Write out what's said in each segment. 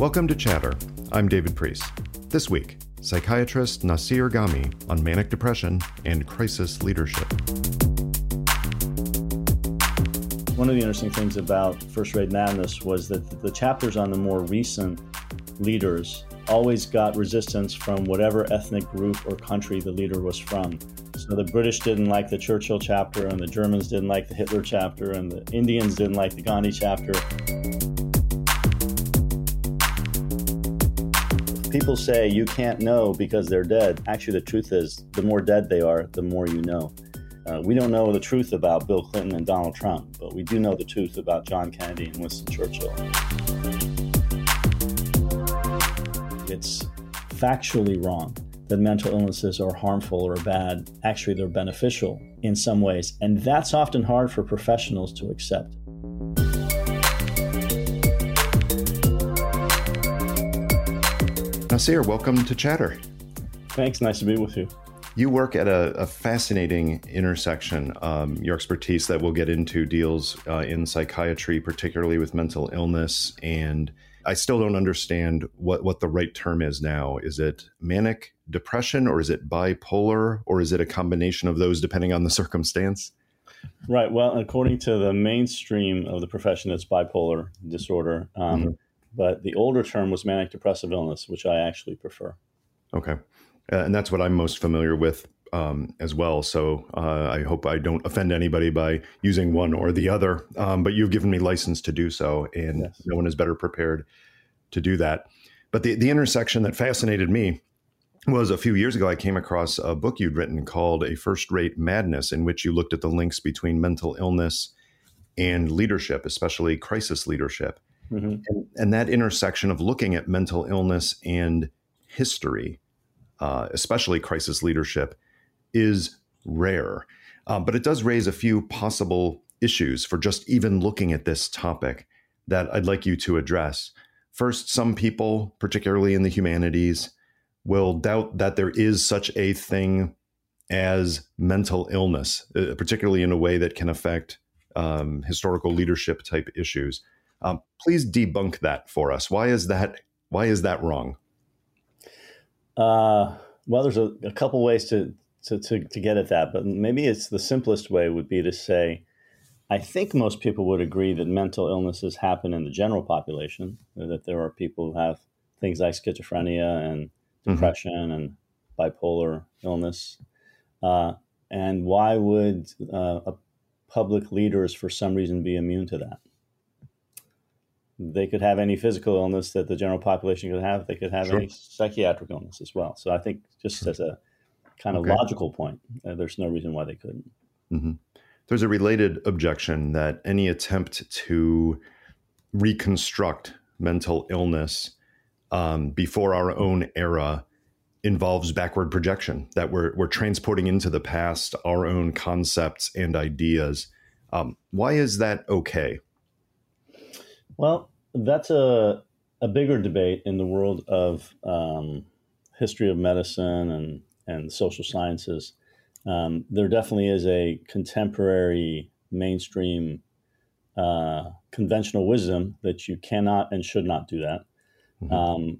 Welcome to Chatter. I'm David Priess. This week, psychiatrist Nassir Ghaemi on manic depression and crisis leadership. One of the interesting things about First Rate Madness was that the chapters on the more recent leaders always got resistance from whatever ethnic group or country the leader was from. So the British didn't like the Churchill chapter, and the Germans didn't like the Hitler chapter, and the Indians didn't like the Gandhi chapter. People say you can't know because they're dead. Actually, the truth is, the more dead they are, the more you know. Uh, we don't know the truth about Bill Clinton and Donald Trump, but we do know the truth about John Kennedy and Winston Churchill. It's factually wrong that mental illnesses are harmful or bad. Actually, they're beneficial in some ways, and that's often hard for professionals to accept. Nassir, welcome to Chatter. Thanks. Nice to be with you. You work at a, a fascinating intersection. Um, your expertise that we'll get into deals uh, in psychiatry, particularly with mental illness. And I still don't understand what, what the right term is now. Is it manic depression or is it bipolar or is it a combination of those depending on the circumstance? Right. Well, according to the mainstream of the profession, it's bipolar disorder. Um, mm-hmm. But the older term was manic depressive illness, which I actually prefer. Okay. Uh, and that's what I'm most familiar with um, as well. So uh, I hope I don't offend anybody by using one or the other. Um, but you've given me license to do so, and yes. no one is better prepared to do that. But the, the intersection that fascinated me was a few years ago, I came across a book you'd written called A First Rate Madness, in which you looked at the links between mental illness and leadership, especially crisis leadership. Mm-hmm. And, and that intersection of looking at mental illness and history uh, especially crisis leadership, is rare. Uh, but it does raise a few possible issues for just even looking at this topic that I'd like you to address. First, some people, particularly in the humanities, will doubt that there is such a thing as mental illness, uh, particularly in a way that can affect um, historical leadership type issues. Um, please debunk that for us. Why is that? Why is that wrong? Uh, well, there's a, a couple ways to, to, to, to get at that, but maybe it's the simplest way would be to say, I think most people would agree that mental illnesses happen in the general population, that there are people who have things like schizophrenia and mm-hmm. depression mm-hmm. and bipolar illness. Uh, and why would uh, public leaders, for some reason, be immune to that? They could have any physical illness that the general population could have. They could have sure. any psychiatric illness as well. So I think just as a kind of okay. logical point, uh, there's no reason why they couldn't. Mm-hmm. There's a related objection that any attempt to reconstruct mental illness um, before our own era involves backward projection, that we're, we're transporting into the past our own concepts and ideas. Um, why is that okay? Well, that's a a bigger debate in the world of um, history of medicine and and social sciences. Um, there definitely is a contemporary mainstream uh, conventional wisdom that you cannot and should not do that. Mm-hmm. Um,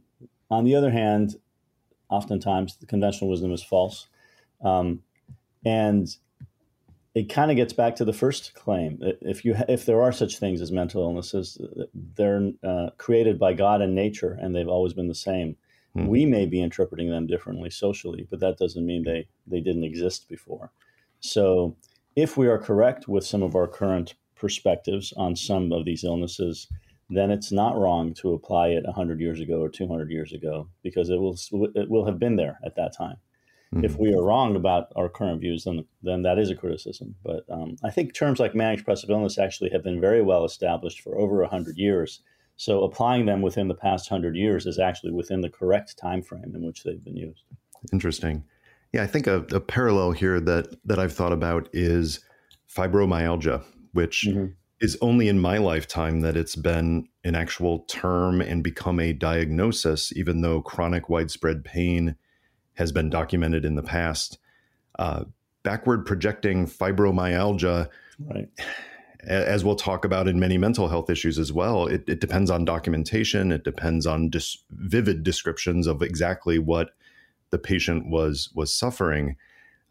on the other hand, oftentimes the conventional wisdom is false. Um, and it kind of gets back to the first claim. If you if there are such things as mental illnesses, they're uh, created by God and nature, and they've always been the same. Mm-hmm. We may be interpreting them differently socially, but that doesn't mean they they didn't exist before. So, if we are correct with some of our current perspectives on some of these illnesses, then it's not wrong to apply it 100 years ago or 200 years ago because it will it will have been there at that time. Mm-hmm. If we are wrong about our current views, then then that is a criticism. But um, I think terms like manic depressive illness actually have been very well established for over hundred years. So applying them within the past hundred years is actually within the correct time frame in which they've been used. Interesting. Yeah, I think a, a parallel here that that I've thought about is fibromyalgia, which mm-hmm. is only in my lifetime that it's been an actual term and become a diagnosis, even though chronic widespread pain has been documented in the past. Uh, backward projecting fibromyalgia, right. as we'll talk about in many mental health issues as well, it, it depends on documentation. It depends on dis- vivid descriptions of exactly what the patient was was suffering.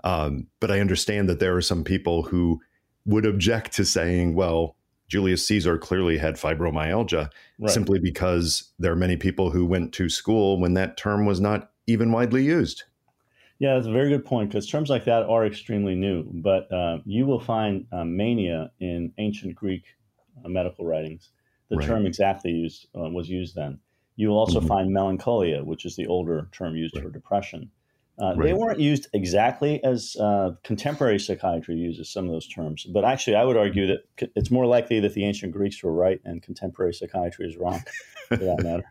Um, but I understand that there are some people who would object to saying, well, Julius Caesar clearly had fibromyalgia right. simply because there are many people who went to school when that term was not even widely used. Yeah, that's a very good point because terms like that are extremely new. But uh, you will find uh, mania in ancient Greek uh, medical writings. The right. term exactly used uh, was used then. You will also mm-hmm. find melancholia, which is the older term used right. for depression. Uh, right. They weren't used exactly as uh, contemporary psychiatry uses some of those terms, but actually, I would argue that it's more likely that the ancient Greeks were right and contemporary psychiatry is wrong, for that matter.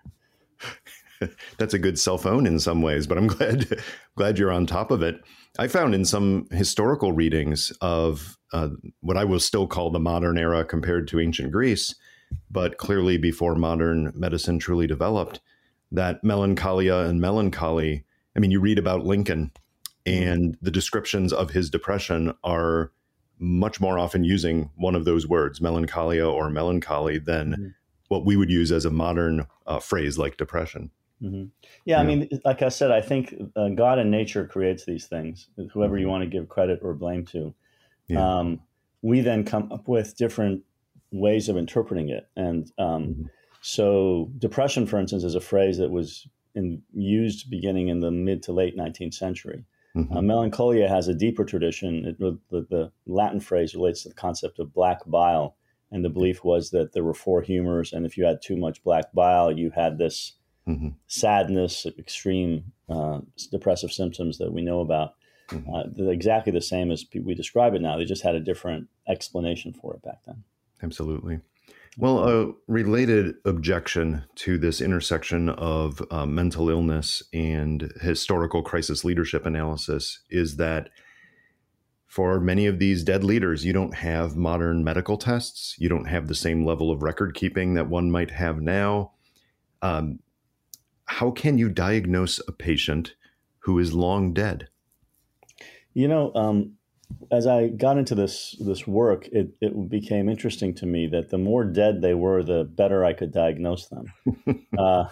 that's a good cell phone in some ways, but I'm glad glad you're on top of it. I found in some historical readings of uh, what I will still call the modern era compared to ancient Greece, but clearly before modern medicine truly developed, that melancholia and melancholy. I mean, you read about Lincoln, and the descriptions of his depression are much more often using one of those words, melancholia or melancholy, than mm-hmm. what we would use as a modern uh, phrase like depression. Mm-hmm. Yeah, yeah, I mean, like I said, I think uh, God and nature creates these things. Whoever mm-hmm. you want to give credit or blame to, yeah. um, we then come up with different ways of interpreting it. And um, mm-hmm. so, depression, for instance, is a phrase that was in, used beginning in the mid to late 19th century. Mm-hmm. Uh, melancholia has a deeper tradition. It, the, the Latin phrase relates to the concept of black bile, and the belief was that there were four humors, and if you had too much black bile, you had this mm-hmm. sadness, extreme uh, depressive symptoms that we know about. Mm-hmm. Uh, exactly the same as we describe it now. They just had a different explanation for it back then. Absolutely. Well, a related objection to this intersection of uh, mental illness and historical crisis leadership analysis is that for many of these dead leaders, you don't have modern medical tests. You don't have the same level of record keeping that one might have now. Um, how can you diagnose a patient who is long dead? You know, um, as I got into this this work, it, it became interesting to me that the more dead they were, the better I could diagnose them. uh,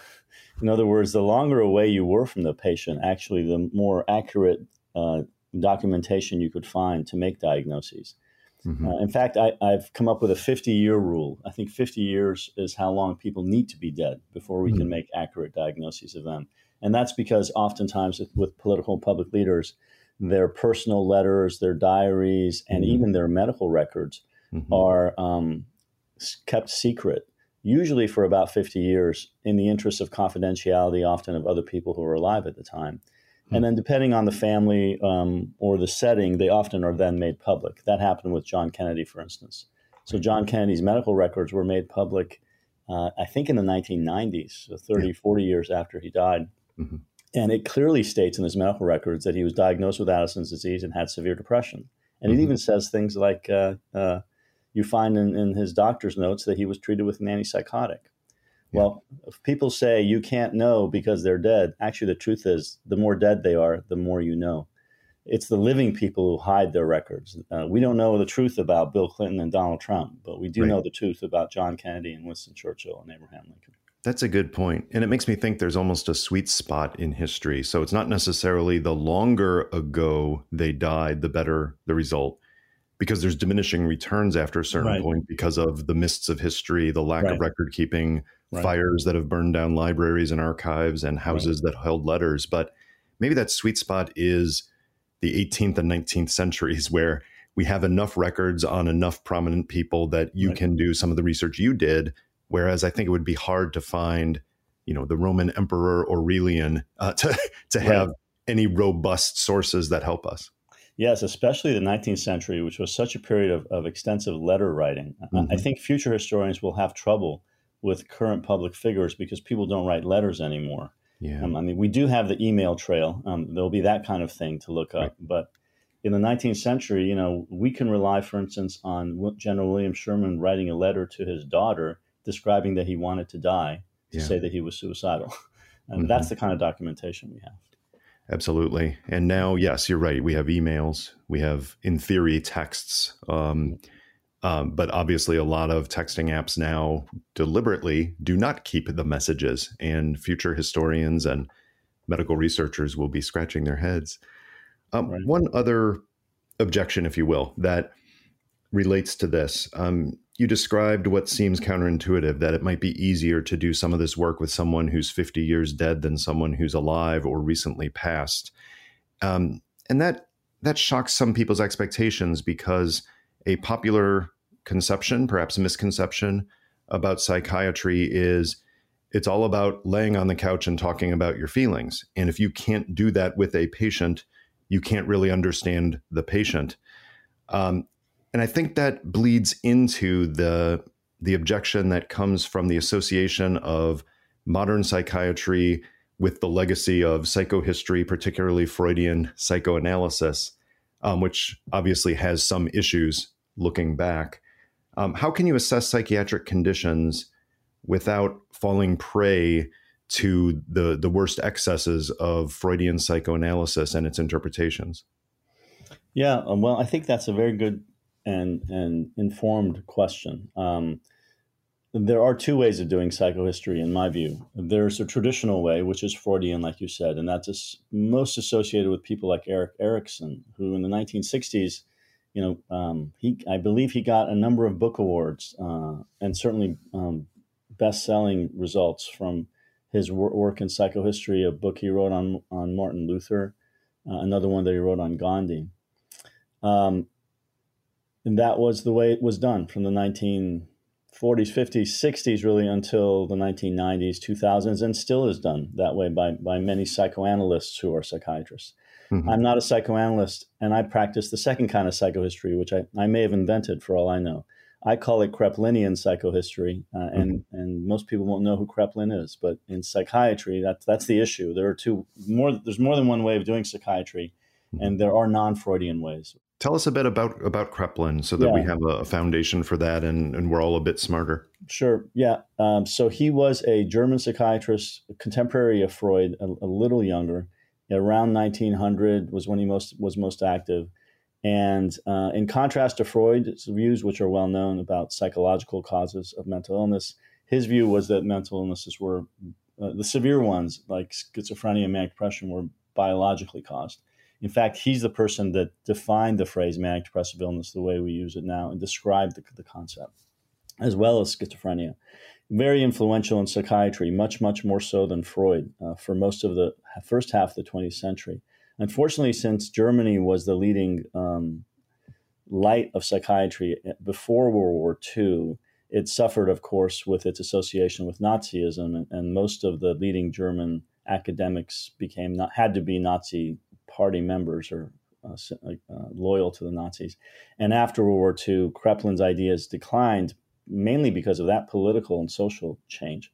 in other words, the longer away you were from the patient, actually, the more accurate uh, documentation you could find to make diagnoses. Mm-hmm. Uh, in fact, I, have come up with a 50 year rule. I think 50 years is how long people need to be dead before we mm-hmm. can make accurate diagnoses of them. And that's because oftentimes with, political public leaders, their personal letters, their diaries, and mm-hmm. even their medical records mm-hmm. are um, kept secret, usually for about 50 years, in the interest of confidentiality, often of other people who are alive at the time. And then, depending on the family um, or the setting, they often are then made public. That happened with John Kennedy, for instance. So, John Kennedy's medical records were made public, uh, I think, in the 1990s, so 30, 40 years after he died. Mm-hmm. And it clearly states in his medical records that he was diagnosed with Addison's disease and had severe depression. And mm-hmm. it even says things like uh, uh, you find in, in his doctor's notes that he was treated with an antipsychotic. Well, if people say you can't know because they're dead, actually, the truth is the more dead they are, the more you know. It's the living people who hide their records. Uh, we don't know the truth about Bill Clinton and Donald Trump, but we do right. know the truth about John Kennedy and Winston Churchill and Abraham Lincoln. That's a good point. And it makes me think there's almost a sweet spot in history. So it's not necessarily the longer ago they died, the better the result, because there's diminishing returns after a certain right. point because of the mists of history, the lack right. of record keeping, right. fires that have burned down libraries and archives, and houses that held letters. But maybe that sweet spot is the 18th and 19th centuries where we have enough records on enough prominent people that you can do some of the research you did Whereas I think it would be hard to find, you know, the Roman Emperor Aurelian uh, to to have any robust sources that help us. Yes, especially the 19th century, which was such a period of, of extensive letter writing. Mm-hmm. I think future historians will have trouble with current public figures because people don't write letters anymore. Yeah. Um, I mean, we do have the email trail. Um, there'll be that kind of thing to look up. Right. But in the 19th century, you know, we can rely, for instance, on General William Sherman writing a letter to his daughter describing that he wanted to die to yeah. say that he was suicidal. And mm-hmm. that's the kind of documentation we have. Absolutely. And now, yes, you're right. We have emails, we have, in theory, texts. Um, um, but obviously, a lot of texting apps now deliberately do not keep the messages, and future historians and medical researchers will be scratching their heads. Um, right. One other objection, if you will, that relates to this. Um, you described what seems counterintuitive that it might be easier to do some of this work with someone who's 50 years dead than someone who's alive or recently passed. Um, and that that shocks some people's expectations because a popular conception, perhaps a misconception about psychiatry is it's all about laying on the couch and talking about your feelings. And if you can't do that with a patient, you can't really understand the patient. Um, and I think that bleeds into the the objection that comes from the association of modern psychiatry with the legacy of psychohistory, particularly Freudian psychoanalysis, um, which obviously has some issues looking back. Um, how can you assess psychiatric conditions without falling prey to the the worst excesses of Freudian psychoanalysis and its interpretations? Yeah, um, well, I think that's a very good and and informed question. Um, there are two ways of doing psychohistory, in my view. There's a traditional way, which is Freudian, like you said, and that's most associated with people like Erik Erikson, who in the 1960s, you know, um, he I believe he got a number of book awards uh, and certainly um, best-selling results from his work in psychohistory. A book he wrote on on Martin Luther, uh, another one that he wrote on Gandhi. Um, and that was the way it was done from the 1940s, 50s, 60s, really until the 1990s, 2000s, and still is done that way by, by many psychoanalysts who are psychiatrists. Mm-hmm. I'm not a psychoanalyst, and I practice the second kind of psychohistory, which I, I may have invented for all I know. I call it Kraepelinian psychohistory, uh, and mm-hmm. and most people won't know who Kraepelin is, but in psychiatry, that's that's the issue. There are two more. There's more than one way of doing psychiatry, mm-hmm. and there are non-Freudian ways. Tell us a bit about about Kraepelin so that yeah. we have a foundation for that and, and we're all a bit smarter. Sure. Yeah. Um, so he was a German psychiatrist, contemporary of Freud, a, a little younger. Around 1900 was when he most was most active. And uh, in contrast to Freud's views, which are well known about psychological causes of mental illness, his view was that mental illnesses were uh, the severe ones, like schizophrenia and manic depression, were biologically caused. In fact, he's the person that defined the phrase manic depressive illness the way we use it now and described the, the concept, as well as schizophrenia. Very influential in psychiatry, much, much more so than Freud uh, for most of the first half of the 20th century. Unfortunately, since Germany was the leading um, light of psychiatry eh, before World War II, it suffered, of course, with its association with Nazism, and, and most of the leading German academics became not, had to be Nazi party members or uh, uh, loyal to the Nazis. And after World War II, Kraepelin's ideas declined mainly because of that political and social change.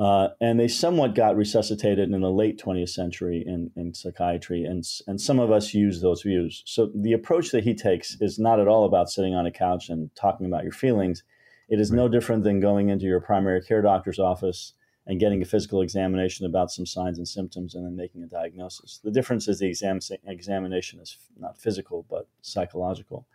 Uh, and they somewhat got resuscitated in the late 20th century in, in psychiatry, and, and some of us use those views. So the approach that he takes is not at all about sitting on a couch and talking about your feelings. It is right. no different than going into your primary care doctor's office and getting a physical examination about some signs and symptoms and then making a diagnosis. The difference is the exam- examination is not physical but psychological.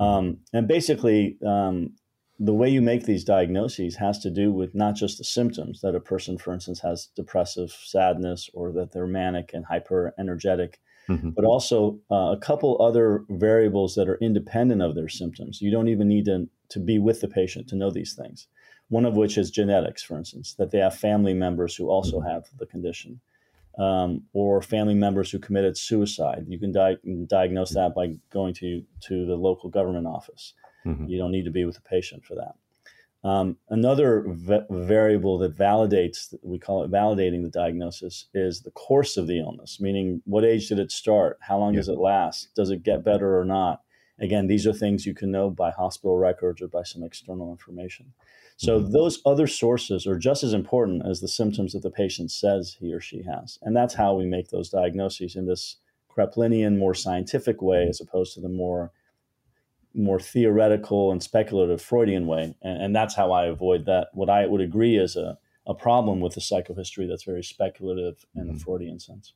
Um, and basically, um, the way you make these diagnoses has to do with not just the symptoms that a person, for instance, has depressive sadness or that they're manic and hyper energetic, mm-hmm. but also uh, a couple other variables that are independent of their symptoms. You don't even need to, to be with the patient to know these things. One of which is genetics, for instance, that they have family members who also mm-hmm. have the condition. Um, or family members who committed suicide. You can di- diagnose that by going to to the local government office. Mm-hmm. You don't need to be with the patient for that. Um, another v- variable that validates, we call it validating the diagnosis, is the course of the illness, meaning what age did it start? How long yeah. does it last? Does it get better or not? Again, these are things you can know by hospital records or by some external information. So mm-hmm. those other sources are just as important as the symptoms that the patient says he or she has. And that's how we make those diagnoses in this Kraepelinian, more scientific way, as opposed to the more more theoretical and speculative Freudian way. And, and, that's how I avoid that. What I would agree is a, a problem with the psychohistory that's very speculative in mm-hmm. the Freudian sense.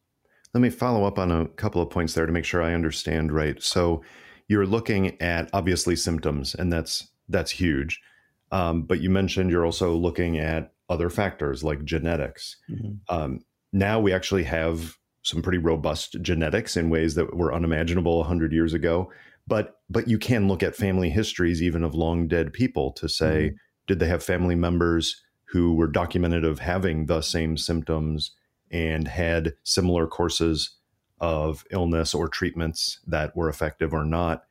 Let me follow up on a couple of points there to make sure I understand right. So you're looking at obviously symptoms, and that's that's huge. Um, but you mentioned you're also looking at other factors like genetics. Mm-hmm. Um, now we actually have some pretty robust genetics in ways that were unimaginable 100 years ago but but you can look at family histories even of long dead people to say mm-hmm. did they have family members who were documented of having the same symptoms and had similar courses of illness or treatments that were effective or not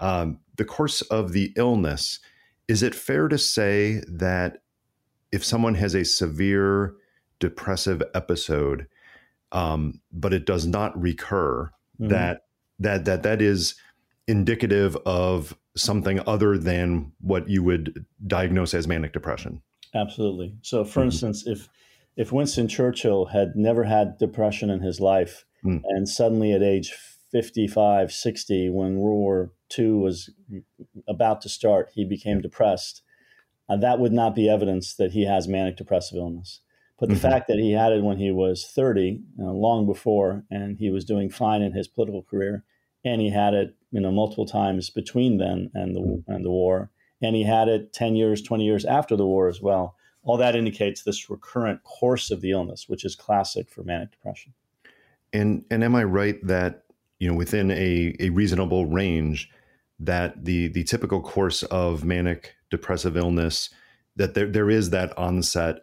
um, the course of the illness is it fair to say that if someone has a severe depressive episode um, but it does not recur mm-hmm. that that that that is indicative of something other than what you would diagnose as manic depression. Absolutely. So, for mm-hmm. instance, if if Winston Churchill had never had depression in his life, mm. and suddenly at age 55, 60, when World War II was about to start, he became depressed, uh, that would not be evidence that he has manic depressive illness. But the mm-hmm. fact that he had it when he was 30, uh, long before, and he was doing fine in his political career, and he had it you know multiple times between then and the mm-hmm. and the war and he had it 10 years 20 years after the war as well all that indicates this recurrent course of the illness which is classic for manic depression and and am i right that you know within a, a reasonable range that the the typical course of manic depressive illness that there, there is that onset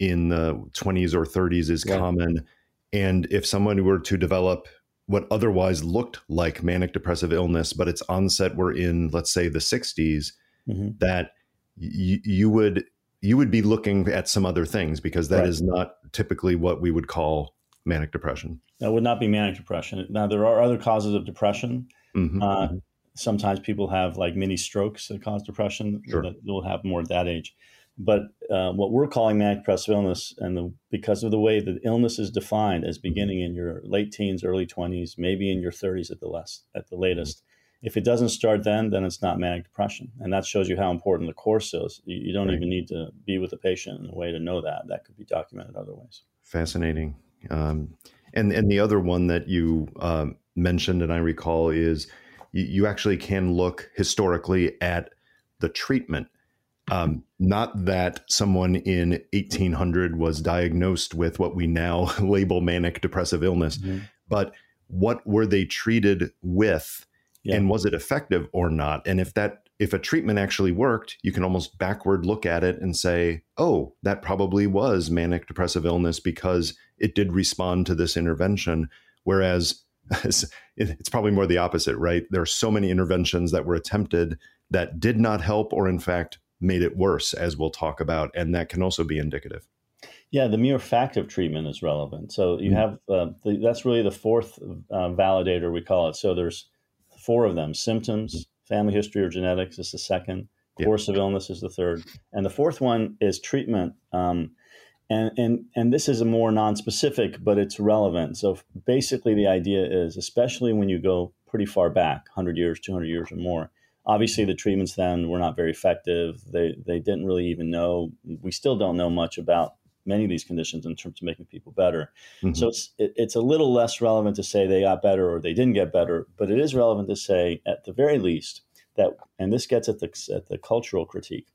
in the 20s or 30s is yeah. common and if someone were to develop what otherwise looked like manic depressive illness, but its onset were in, let's say, the 60s, mm-hmm. that y- you would you would be looking at some other things because that right. is not typically what we would call manic depression. That would not be manic depression. Now there are other causes of depression. Mm-hmm. Uh, mm-hmm. sometimes people have like mini strokes that cause depression. Sure. That will happen more at that age. But uh, what we're calling manic depressive illness, and the, because of the way that illness is defined as mm-hmm. beginning in your late teens, early 20s, maybe in your 30s at the less, at the latest. If it doesn't start then, then it's not manic depression, and that shows you how important the course is. You, you don't right. even need to be with the patient in a way to know that. That could be documented other ways. Fascinating. Um, and and the other one that you um, mentioned, and I recall, is you, you actually can look historically at the treatment um, not that someone in 1800 was diagnosed with what we now label manic depressive illness, mm-hmm. but what were they treated with yeah. and was it effective or not? And if that if a treatment actually worked, you can almost backward look at it and say, oh, that probably was manic depressive illness because it did respond to this intervention. Whereas it's probably more the opposite, right? There are so many interventions that were attempted that did not help or, in fact, made it worse, as we'll talk about, and that can also be indicative. Yeah, the mere fact of treatment is relevant. So you mm-hmm. have uh, the, that's really the fourth uh, validator we call it. So there's four of them: symptoms, mm-hmm. family history or genetics is the second, course yep. of illness is the third, and the fourth one is treatment. Um, and and and this is a more non-specific, but it's relevant. So basically, the idea is, especially when you go pretty far back, 100 years, 200 years or more, obviously the treatments then were not very effective. They they didn't really even know. We still don't know much about many of these conditions in terms of making people better. Mm-hmm. So it's it, it's a little less relevant to say they got better or they didn't get better, but it is relevant to say at the very least that, and this gets at the at the cultural critique,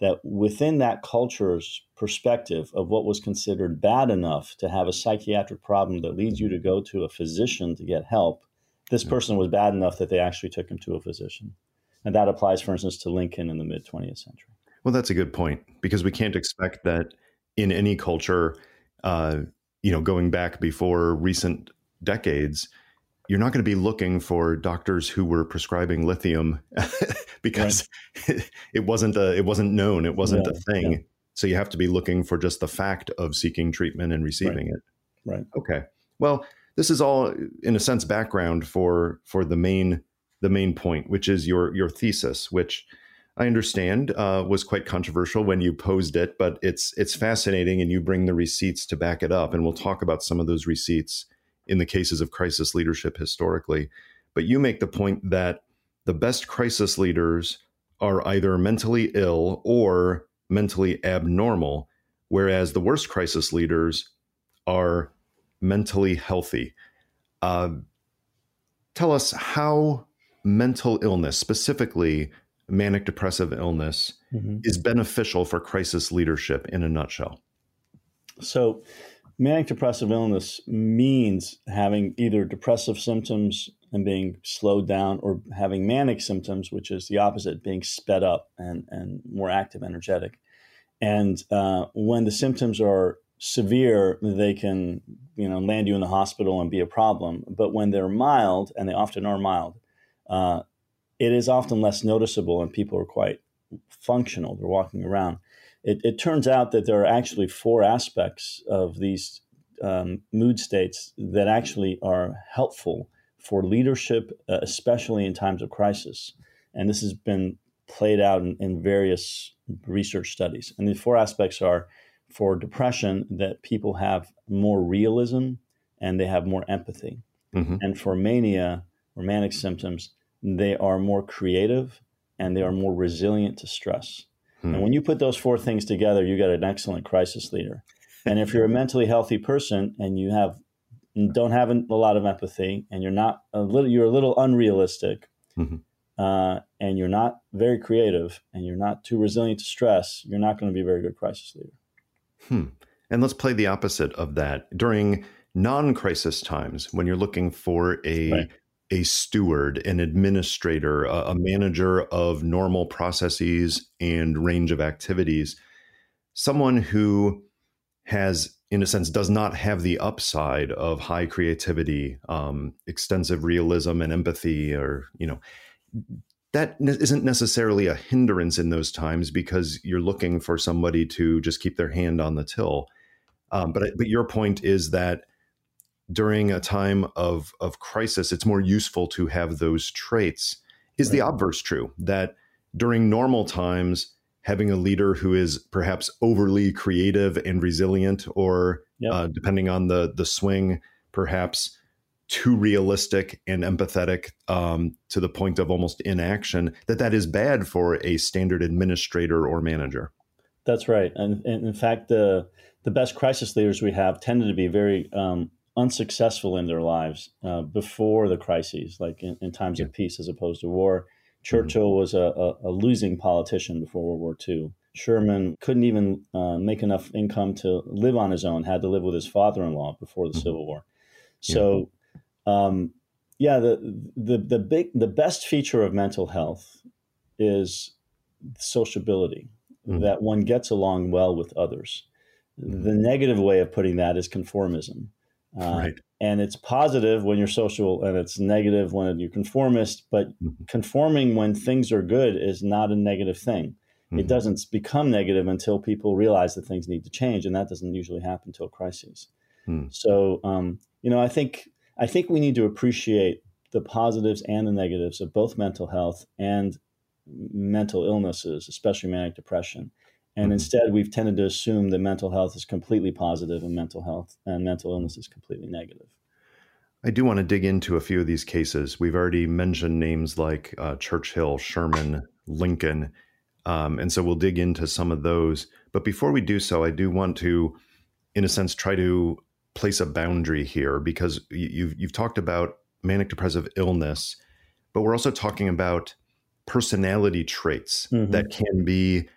that within that culture's perspective of what was considered bad enough to have a psychiatric problem that leads you to go to a physician to get help, this person was bad enough that they actually took him to a physician. And that applies, for instance, to Lincoln in the mid 20th century. Well, that's a good point because we can't expect that in any culture, uh, you know, going back before recent decades, you're not going to be looking for doctors who were prescribing lithium because right. it wasn't a, it wasn't known, it wasn't yeah, a thing. Yeah. So you have to be looking for just the fact of seeking treatment and receiving right. it. Right. Okay. Well, this is all in a sense background for for the main the main point, which is your your thesis, which I understand uh, was quite controversial when you posed it, but it's it's fascinating, and you bring the receipts to back it up, and we'll talk about some of those receipts in the cases of crisis leadership historically. But you make the point that the best crisis leaders are either mentally ill or mentally abnormal, whereas the worst crisis leaders are mentally healthy. Uh, tell us how mental illness, specifically manic depressive illness, mm-hmm. is beneficial for crisis leadership in a nutshell. So, manic depressive illness means having either depressive symptoms and being slowed down or having manic symptoms, which is the opposite, being sped up and, and more active, energetic. And uh, when the symptoms are severe, they can you know land you in the hospital and be a problem. But when they're mild, and they often are mild, uh, it is often less noticeable, and people are quite functional. They're walking around it, it turns out that there are actually four aspects of these um, mood states that actually are helpful for leadership, uh, especially in times of crisis. And this has been played out in, in various research studies. And the four aspects are for depression that people have more realism and they have more empathy. Mm-hmm. And for mania or manic symptoms, they are more creative and they are more resilient to stress. Hmm. And when you put those four things together, you get an excellent crisis leader. And if you're a mentally healthy person and you have don't have a lot of empathy and you're not a little you're a little unrealistic mm-hmm. uh, and you're not very creative and you're not too resilient to stress, you're not going to be a very good crisis leader. Hmm. And let's play the opposite of that during non-crisis times when you're looking for a right a steward, an administrator, a, a, manager of normal processes and range of activities, someone who has, in a sense, does not have the upside of high creativity, um, extensive realism, and empathy, or you know. That isn't necessarily a hindrance in those times because you're looking for somebody to just keep their hand on the till. Um, but but your point is that during a time of of crisis, it's more useful to have those traits. Is right. the obverse true that during normal times, having a leader who is perhaps overly creative and resilient, or yep. uh, depending on the the swing, perhaps too realistic and empathetic um, to the point of almost inaction, that that is bad for a standard administrator or manager. That's right, and, and in fact, the the best crisis leaders we have tended to be very um, unsuccessful in their lives uh, before the crises, like in, in times yeah. of peace as opposed to war. Churchill mm-hmm. was a, a, a, losing politician before World War II. Sherman couldn't even uh, make enough income to live on his own, had to live with his father in law before the mm-hmm. Civil War. So, yeah. Um, yeah, the, the, the, big, the best feature of mental health is sociability, mm-hmm. that one gets along well with others. Mm-hmm. The negative way of putting that is conformism uh, right. And it's positive when you're social, and it's negative when you're conformist. But mm-hmm. conforming when things are good is not a negative thing. Mm-hmm. It doesn't become negative until people realize that things need to change, and that doesn't usually happen until crises. Mm. So, um, you know, I think I think we need to appreciate the positives and the negatives of both mental health and mental illnesses, especially manic depression. And mm-hmm. instead, we've tended to assume that mental health is completely positive and mental health and mental illness is completely negative. I do want to dig into a few of these cases. We've already mentioned names like uh, Churchill, Sherman, Lincoln. Um, and so we'll dig into some of those. But before we do so, I do want to, in a sense, try to place a boundary here because you've, you've talked about manic depressive illness, but we're also talking about personality traits mm-hmm. that can be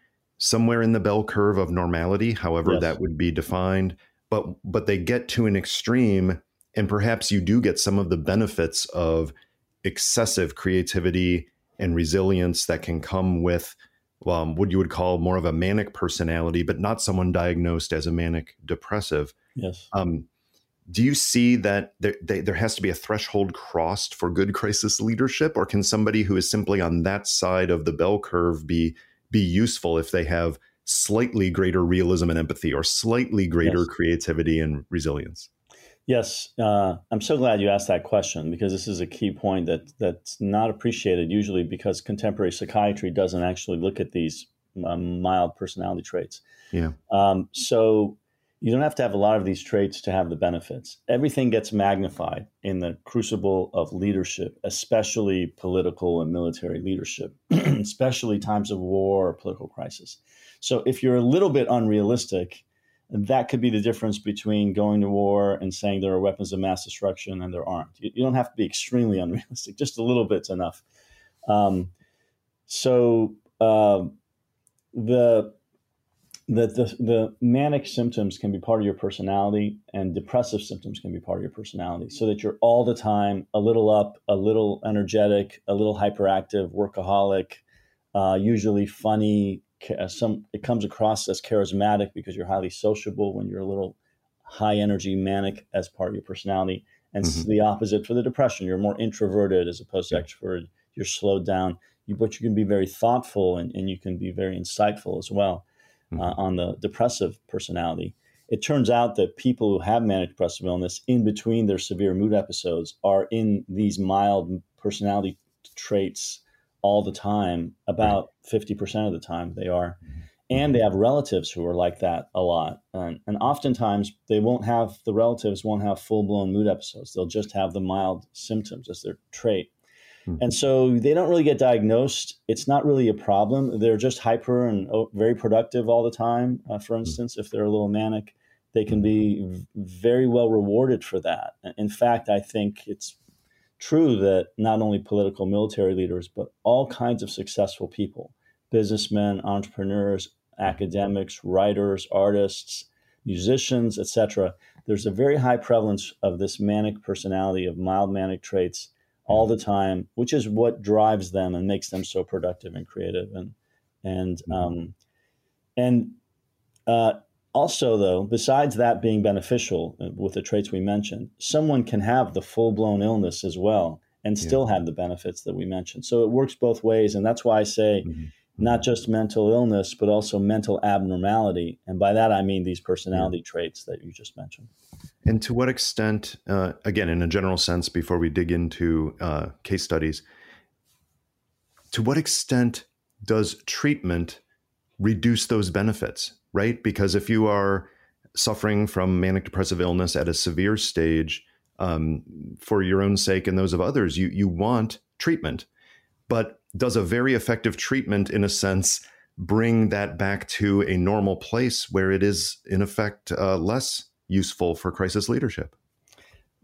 somewhere in the bell curve of normality, however yes. that would be defined. But but they get to an extreme, and perhaps you do get some of the benefits of excessive creativity and resilience that can come with um, what you would call more of a manic personality, but not someone diagnosed as a manic depressive. Yes. Um, do you see that there, they, there has to be a threshold crossed for good crisis leadership, or can somebody who is simply on that side of the bell curve be be useful if they have slightly greater realism and empathy, or slightly greater yes. creativity and resilience? Yes, uh, I'm so glad you asked that question because this is a key point that that's not appreciated usually because contemporary psychiatry doesn't actually look at these um, mild personality traits. Yeah. Um, so you don't have to have a lot of these traits to have the benefits. Everything gets magnified in the crucible of leadership, especially political and military leadership, especially times of war or political crisis. So if you're a little bit unrealistic, that could be the difference between going to war and saying there are weapons of mass destruction and there aren't. You, you don't have to be extremely unrealistic; just a little bit's enough. Um, so uh, the that the, the manic symptoms can be part of your personality and depressive symptoms can be part of your personality so that you're all the time a little up a little energetic a little hyperactive workaholic uh, usually funny uh, some it comes across as charismatic because you're highly sociable when you're a little high energy manic as part of your personality and mm-hmm. the opposite for the depression. You're more introverted as opposed to extroverted. You're slowed down. You, but you can be very thoughtful and, and you can be very insightful as well mm-hmm. uh, on the depressive personality. It turns out that people who have manic depressive illness in between their severe mood episodes are in these mild personality traits all the time, about 50% of the time they are. Mm-hmm. And they have relatives who are like that a lot. And, and oftentimes they won't have, the relatives won't have full blown mood episodes. They'll just have the mild symptoms as their trait. Hmm. And so they don't really get diagnosed. It's not really a problem. They're just hyper and oh, very productive all the time. Uh, for hmm. instance, if they're a little manic, they can be very well rewarded for that. In fact, I think it's true that not only political military leaders, but all kinds of successful people, businessmen, entrepreneurs, academics, writers, artists, musicians, etc. There's a very high prevalence of this manic personality, of mild manic traits all the time, which is what drives them and makes them so productive and creative. And and mm-hmm. um, and uh, also, though, besides that being beneficial uh, with the traits we mentioned, someone can have the full blown illness as well and still yeah. have the benefits that we mentioned. So it works both ways, and that's why I say. Mm-hmm not just mental illness, but also mental abnormality. And by that, I mean these personality yeah. traits that you just mentioned. And to what extent, uh, again, in a general sense, before we dig into uh, case studies, to what extent does treatment reduce those benefits, right? Because if you are suffering from manic depressive illness at a severe stage, um, for your own sake and those of others, you you want treatment, but does a very effective treatment, in a sense, bring that back to a normal place where it is, in effect, uh, less useful for crisis leadership?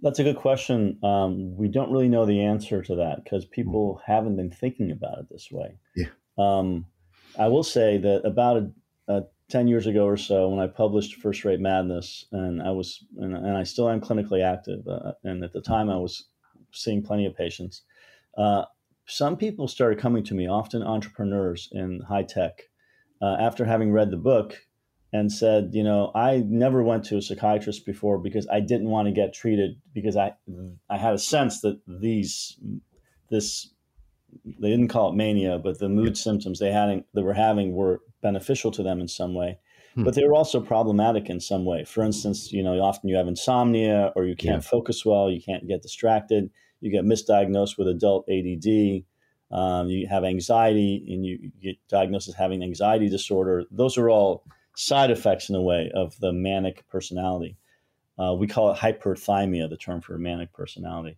That's a good question. Um, we don't really know the answer to that because people mm. haven't been thinking about it this way. Yeah. Um, I will say that about a, a 10 years ago or so, when I published First Rate Madness, and I was, and, and I still am clinically active, uh, and at the time I was seeing plenty of patients. Uh, some people started coming to me, often entrepreneurs in high tech, uh, after having read the book and said, you know, I never went to a psychiatrist before because I didn't want to get treated because I I had a sense that these this they didn't call it mania, but the mood symptoms they had they were having were beneficial to them in some way. Hmm. But they were also problematic in some way. For instance, you know, often you have insomnia or you can't yeah. focus well, you can't get distracted you get misdiagnosed with adult ADD. Um, you have anxiety and you get diagnosed as having anxiety disorder. Those are all side effects in a way of the manic personality. Uh, we call it hyperthymia, the term for manic personality.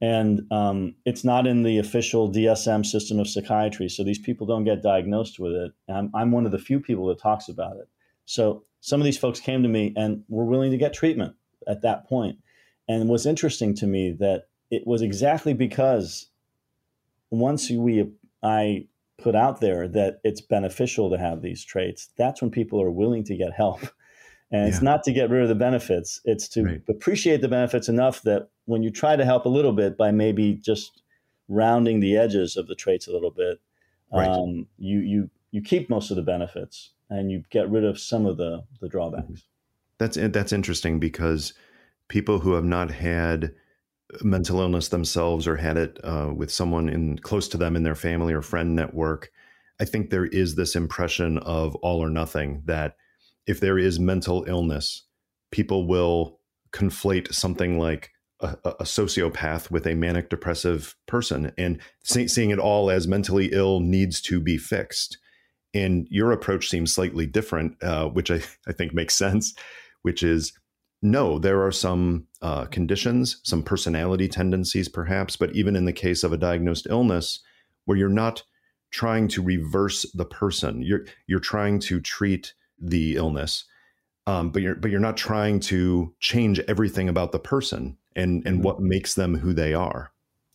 And um, it's not in the official DSM system of psychiatry. So these people don't get diagnosed with it. I'm, I'm one of the few people that talks about it. So some of these folks came to me and were willing to get treatment at that point. And what's interesting to me that it was exactly because once we I put out there that it's beneficial to have these traits, that's when people are willing to get help. And yeah. it's not to get rid of the benefits, it's to right. appreciate the benefits enough that when you try to help a little bit by maybe just rounding the edges of the traits a little bit, right. um, you, you, you keep most of the benefits and you get rid of some of the, the drawbacks. That's, that's interesting because people who have not had mental illness themselves or had it uh, with someone in close to them in their family or friend network, I think there is this impression of all or nothing that if there is mental illness, people will conflate something like a, a sociopath with a manic depressive person and see, seeing it all as mentally ill needs to be fixed. And your approach seems slightly different, uh, which I, I think makes sense, which is no, there are some uh, conditions, some personality tendencies, perhaps, but even in the case of a diagnosed illness, where you're not trying to reverse the person, you're you're trying to treat the illness, um, but you're but you're not trying to change everything about the person and and mm-hmm. what makes them who they are.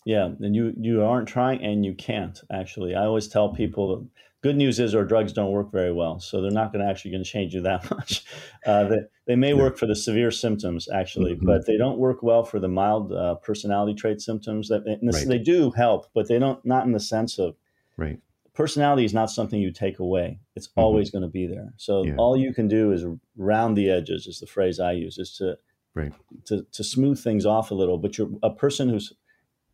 Yeah, and you you aren't trying, and you can't actually. I always tell people good news is our drugs don't work very well, so they're not going to actually going to change you that much. Uh, they, they may work for the severe symptoms actually, mm-hmm. but they don't work well for the mild uh, personality trait symptoms. That right. they do help, but they don't not in the sense of right. Personality is not something you take away; it's mm-hmm. always going to be there. So yeah. all you can do is round the edges, is the phrase I use, is to right. to to smooth things off a little. But you're a person who's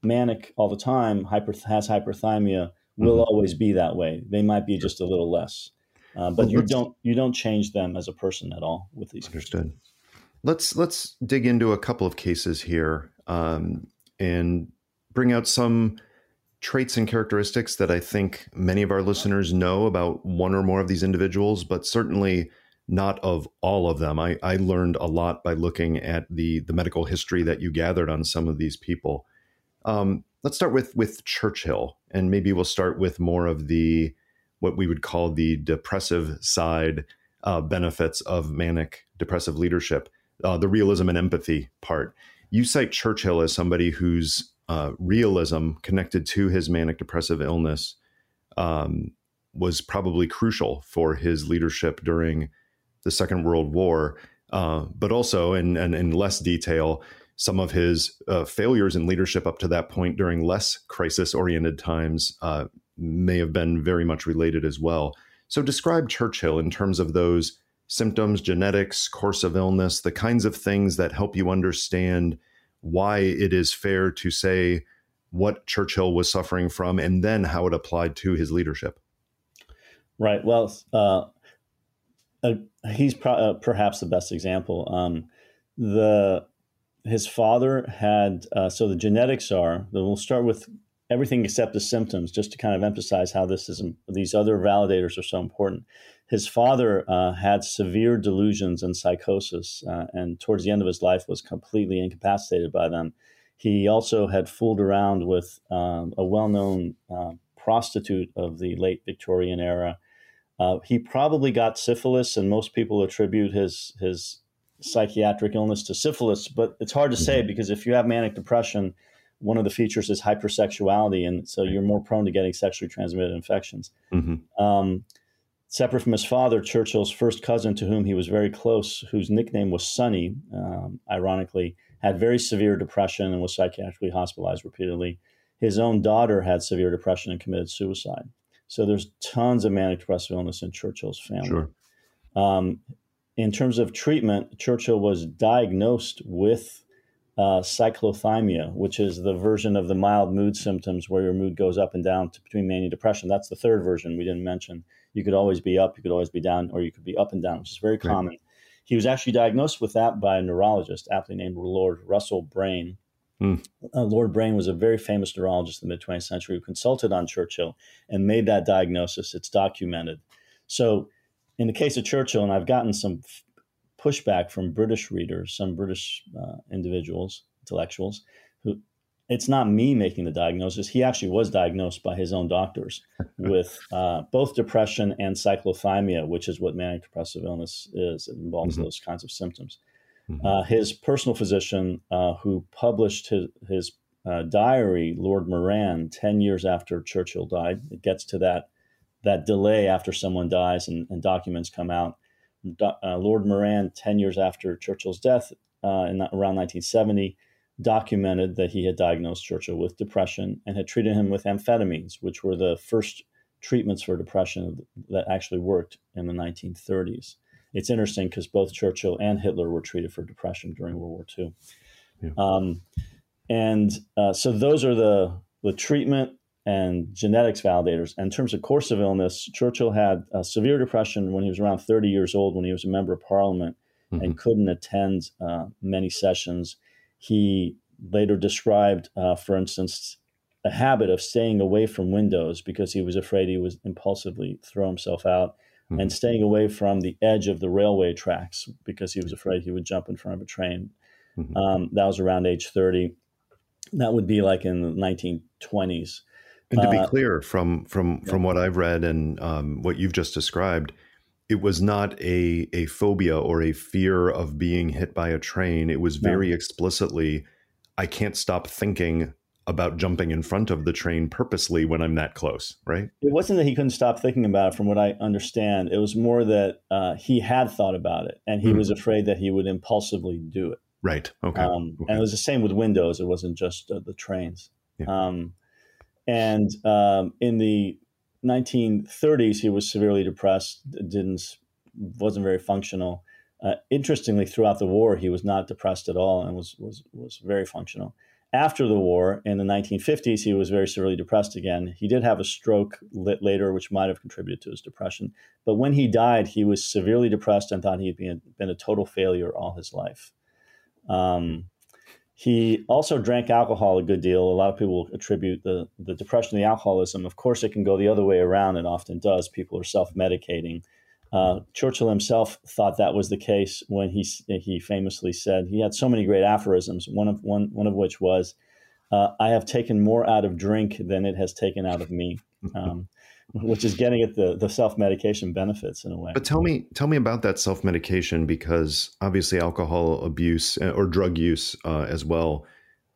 manic all the time, hyper has hyperthymia will mm-hmm. always be that way. They might be just a little less, uh, but well, you don't you don't change them as a person at all with these. Understood. Let's let's dig into a couple of cases here um, and bring out some traits and characteristics that I think many of our listeners know about one or more of these individuals, but certainly not of all of them. I, I learned a lot by looking at the the medical history that you gathered on some of these people. Um, let's start with with Churchill, and maybe we'll start with more of the what we would call the depressive side uh, benefits of manic depressive leadership, uh, the realism and empathy part. You cite Churchill as somebody whose uh, realism connected to his manic depressive illness um, was probably crucial for his leadership during the Second World War, uh, but also, and in less detail, some of his uh, failures in leadership up to that point during less crisis oriented times uh, may have been very much related as well. So, describe Churchill in terms of those symptoms, genetics, course of illness, the kinds of things that help you understand why it is fair to say what Churchill was suffering from and then how it applied to his leadership. Right. Well, uh, uh he's pro- uh, perhaps the best example. Um, the his father had uh, so the genetics are we'll start with everything except the symptoms just to kind of emphasize how this is these other validators are so important. His father uh, had severe delusions and psychosis uh, and towards the end of his life was completely incapacitated by them. He also had fooled around with um, a well-known uh, prostitute of the late victorian era. Uh, he probably got syphilis and most people attribute his his psychiatric illness to syphilis, but it's hard to mm-hmm. say because if you have manic depression, one of the features is hypersexuality, and so you're more prone to getting sexually transmitted infections. Mm-hmm. Um, separate from his father, Churchill's first cousin, to whom he was very close, whose nickname was Sonny, um, ironically, had very severe depression and was psychiatrically hospitalized repeatedly. His own daughter had severe depression and committed suicide. So there's tons of manic depressive illness in Churchill's family. Sure. Um, in terms of treatment, Churchill was diagnosed with uh, cyclothymia, which is the version of the mild mood symptoms where your mood goes up and down to, between mania and depression. That's the third version we didn't mention. You could always be up, you could always be down, or you could be up and down, which is very right. common. He was actually diagnosed with that by a neurologist, aptly named Lord Russell Brain. Mm. Uh, Lord Brain was a very famous neurologist in the mid 20th century who consulted on Churchill and made that diagnosis. It's documented. So in the case of Churchill, and I've gotten some pushback from British readers, some British uh, individuals, intellectuals, who it's not me making the diagnosis. He actually was diagnosed by his own doctors with uh, both depression and cyclothymia, which is what manic depressive illness is. It involves mm-hmm. those kinds of symptoms. Mm-hmm. Uh, his personal physician, uh, who published his, his uh, diary, Lord Moran, 10 years after Churchill died. It gets to that, that delay after someone dies and, and documents come out. Do, uh, Lord Moran, 10 years after Churchill's death uh, in around 1970, documented that he had diagnosed Churchill with depression and had treated him with amphetamines, which were the first treatments for depression that actually worked in the 1930s. It's interesting because both Churchill and Hitler were treated for depression during World War II. Yeah. Um, and uh, so those are the the treatment and genetics validators. And in terms of course of illness, Churchill had severe depression when he was around 30 years old, when he was a member of parliament mm-hmm. and couldn't attend uh, many sessions. He later described, uh, for instance, a habit of staying away from windows because he was afraid he would impulsively throw himself out, mm-hmm. and staying away from the edge of the railway tracks because he was afraid he would jump in front of a train. Mm-hmm. Um, that was around age 30 that would be like in the 1920s. And to be uh, clear, from from yeah. from what I've read and um, what you've just described, it was not a a phobia or a fear of being hit by a train. It was very no. explicitly, I can't stop thinking about jumping in front of the train purposely when I'm that close. Right? It wasn't that he couldn't stop thinking about it. From what I understand, it was more that uh, he had thought about it and he mm-hmm. was afraid that he would impulsively do it. Right. Okay. Um, okay. And it was the same with windows. It wasn't just uh, the trains. Yeah. Um, and um, in the 1930s, he was severely depressed. Didn't wasn't very functional. Uh, interestingly, throughout the war, he was not depressed at all and was was was very functional. After the war, in the 1950s, he was very severely depressed again. He did have a stroke later, which might have contributed to his depression. But when he died, he was severely depressed and thought he had been, been a total failure all his life. Um, he also drank alcohol a good deal. A lot of people attribute the, the depression to the alcoholism. Of course, it can go the other way around. It often does. People are self medicating. Uh, Churchill himself thought that was the case when he he famously said he had so many great aphorisms. One of one one of which was, uh, "I have taken more out of drink than it has taken out of me." Um, which is getting at the the self medication benefits in a way. But tell me tell me about that self medication because obviously alcohol abuse uh, or drug use uh, as well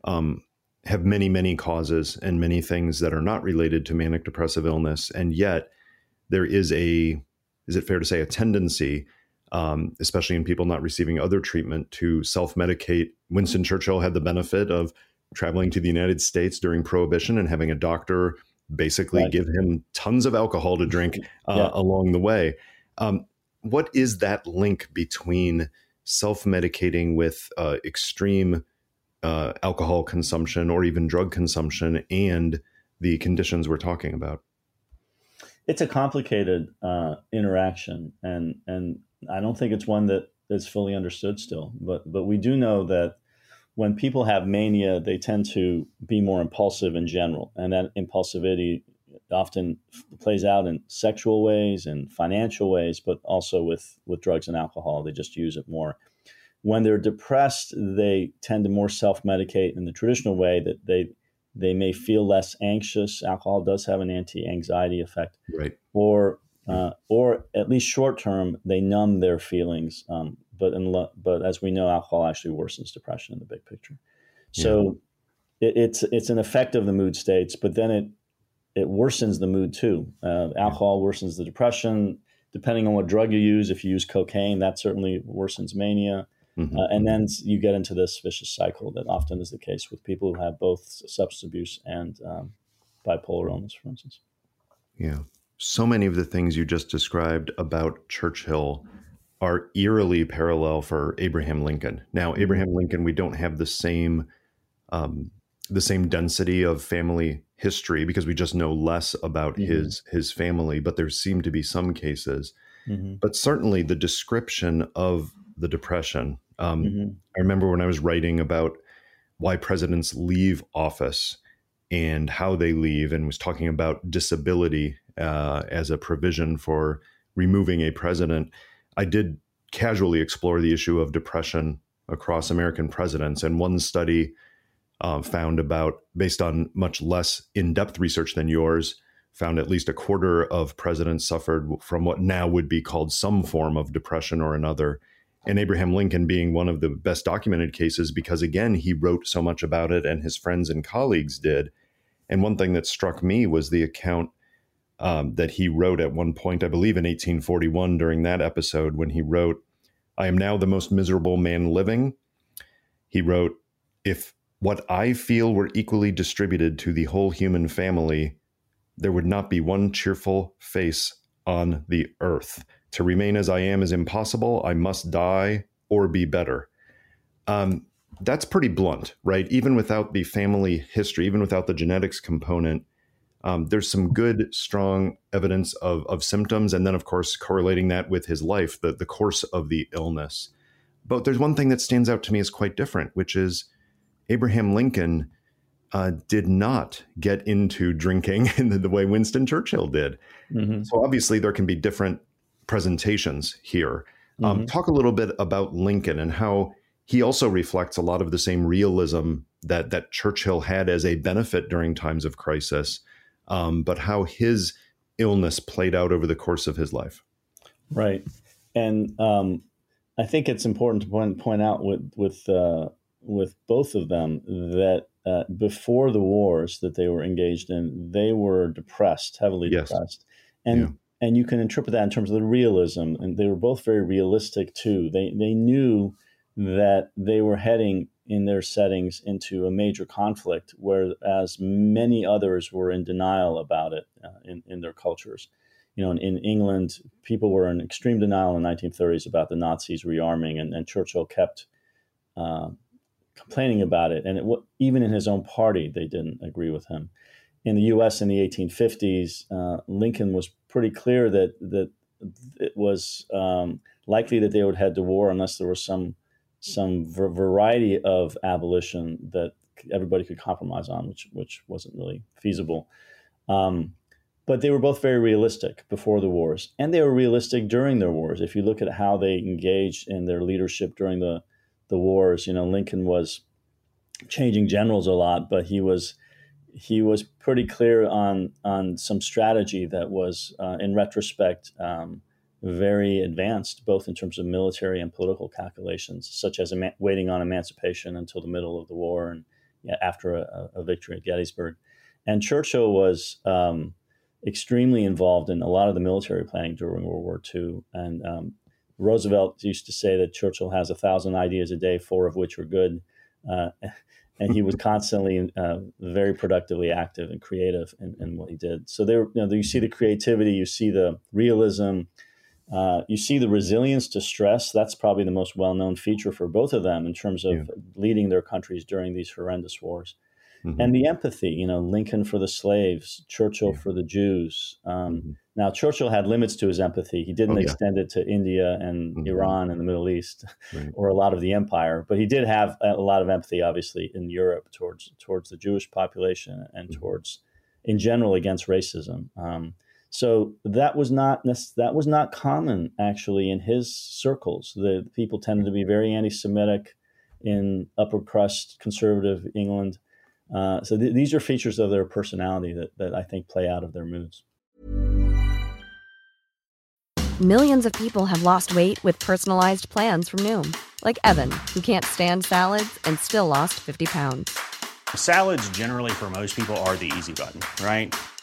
um, have many many causes and many things that are not related to manic depressive illness, and yet there is a is it fair to say a tendency. Um, especially in people not receiving other treatment, to self medicate. Winston Churchill had the benefit of traveling to the United States during Prohibition and having a doctor basically right. give him tons of alcohol to drink uh, yeah. along the way. Um, what is that link between self medicating with uh, extreme uh, alcohol consumption or even drug consumption and the conditions we're talking about? It's a complicated uh, interaction, and and I don't think it's one that is fully understood still. But but we do know that when people have mania, they tend to be more impulsive in general, and that impulsivity often plays out in sexual ways and financial ways, but also with with drugs and alcohol. They just use it more. When they're depressed, they tend to more self medicate in the traditional way that they they may feel less anxious. Alcohol does have an anti anxiety effect, right? Or uh, or at least short term, they numb their feelings. Um, but in, but as we know, alcohol actually worsens depression in the big picture. So yeah. it, it's it's an effect of the mood states, but then it it worsens the mood too. Uh, alcohol yeah. worsens the depression. Depending on what drug you use, if you use cocaine, that certainly worsens mania. Mm-hmm. Uh, and then you get into this vicious cycle that often is the case with people who have both substance abuse and um, bipolar illness, for instance. Yeah. So many of the things you just described about Churchill are eerily parallel for Abraham Lincoln. Now, Abraham Lincoln, we don't have the same um, the same density of family history because we just know less about mm-hmm. his his family. But there seem to be some cases. Mm-hmm. But certainly, the description of the depression. Um, mm-hmm. I remember when I was writing about why presidents leave office and how they leave, and was talking about disability uh, as a provision for removing a president I did casually explore the issue of depression across American presidents. And one study uh, found about, based on much less in depth research than yours, found at least a quarter of presidents suffered from what now would be called some form of depression or another. and Abraham Lincoln being one of the best documented cases because, again, he wrote so much about it and his friends and colleagues did. And one thing that struck me was the account um, that he wrote at one point, I believe in 1841, during that episode, when he wrote, I am now the most miserable man living. He wrote, If what I feel were equally distributed to the whole human family, there would not be one cheerful face on the earth. To remain as I am is impossible. I must die or be better. Um, that's pretty blunt, right? Even without the family history, even without the genetics component, um, there's some good, strong evidence of, of symptoms. And then, of course, correlating that with his life, the, the course of the illness. But there's one thing that stands out to me as quite different, which is Abraham Lincoln uh, did not get into drinking in the, the way Winston Churchill did. Mm-hmm. So obviously, there can be different presentations here. Um, mm-hmm. Talk a little bit about Lincoln and how he also reflects a lot of the same realism that that Churchill had as a benefit during times of crisis, um, but how his illness played out over the course of his life. Right, and um, I think it's important to point point out with with uh, with both of them that uh, before the wars that they were engaged in, they were depressed, heavily yes. depressed, and yeah and you can interpret that in terms of the realism. And they were both very realistic too. They they knew that they were heading in their settings into a major conflict, whereas many others were in denial about it uh, in, in their cultures. You know, in, in, England, people were in extreme denial in the 1930s about the Nazis rearming, and, and Churchill kept uh, complaining about it. And it, even in his own party, they didn't agree with him in the U.S. in the 1850s, uh, Lincoln was pretty clear that that it was um, likely that they would head to war unless there was some some variety of abolition that everybody could compromise on, which which wasn't really feasible. Um, but they were both very realistic before the wars, and they were realistic during their wars. If you look at how they engaged in their leadership during the the wars, you know Lincoln was changing generals a lot, but he was he was pretty clear on on some strategy that was, uh, in retrospect, um, very advanced, both in terms of military and political calculations, such as waiting on emancipation until the middle of the war and after a, a, victory at Gettysburg. And Churchill was um, extremely involved in a lot of the military planning during World War II. And um, Roosevelt used to say that Churchill has a thousand ideas a day, four of which are good. Uh, and he was constantly uh, very productively active and creative in, in, what he did. So there, you know, you see the creativity, you see the realism, uh, you see the resilience to stress. That's probably the most well-known feature for both of them in terms of yeah. leading their countries during these horrendous wars. Mm-hmm. And the empathy, you know, Lincoln for the slaves, Churchill yeah. for the Jews. Um, mm-hmm. Now, Churchill had limits to his empathy. He didn't oh, yeah. extend it to India and mm-hmm. Iran and the Middle East, right. or a lot of the empire. But he did have a lot of empathy, obviously, in Europe towards towards the Jewish population and mm-hmm. towards, in general, against racism. Um, so that was not that was not common actually in his circles. The people tended to be very anti-Semitic in upper crust conservative England. Uh, so th- these are features of their personality that, that I think play out of their moods. Millions of people have lost weight with personalized plans from Noom, like Evan, who can't stand salads and still lost 50 pounds. Salads, generally, for most people, are the easy button, right?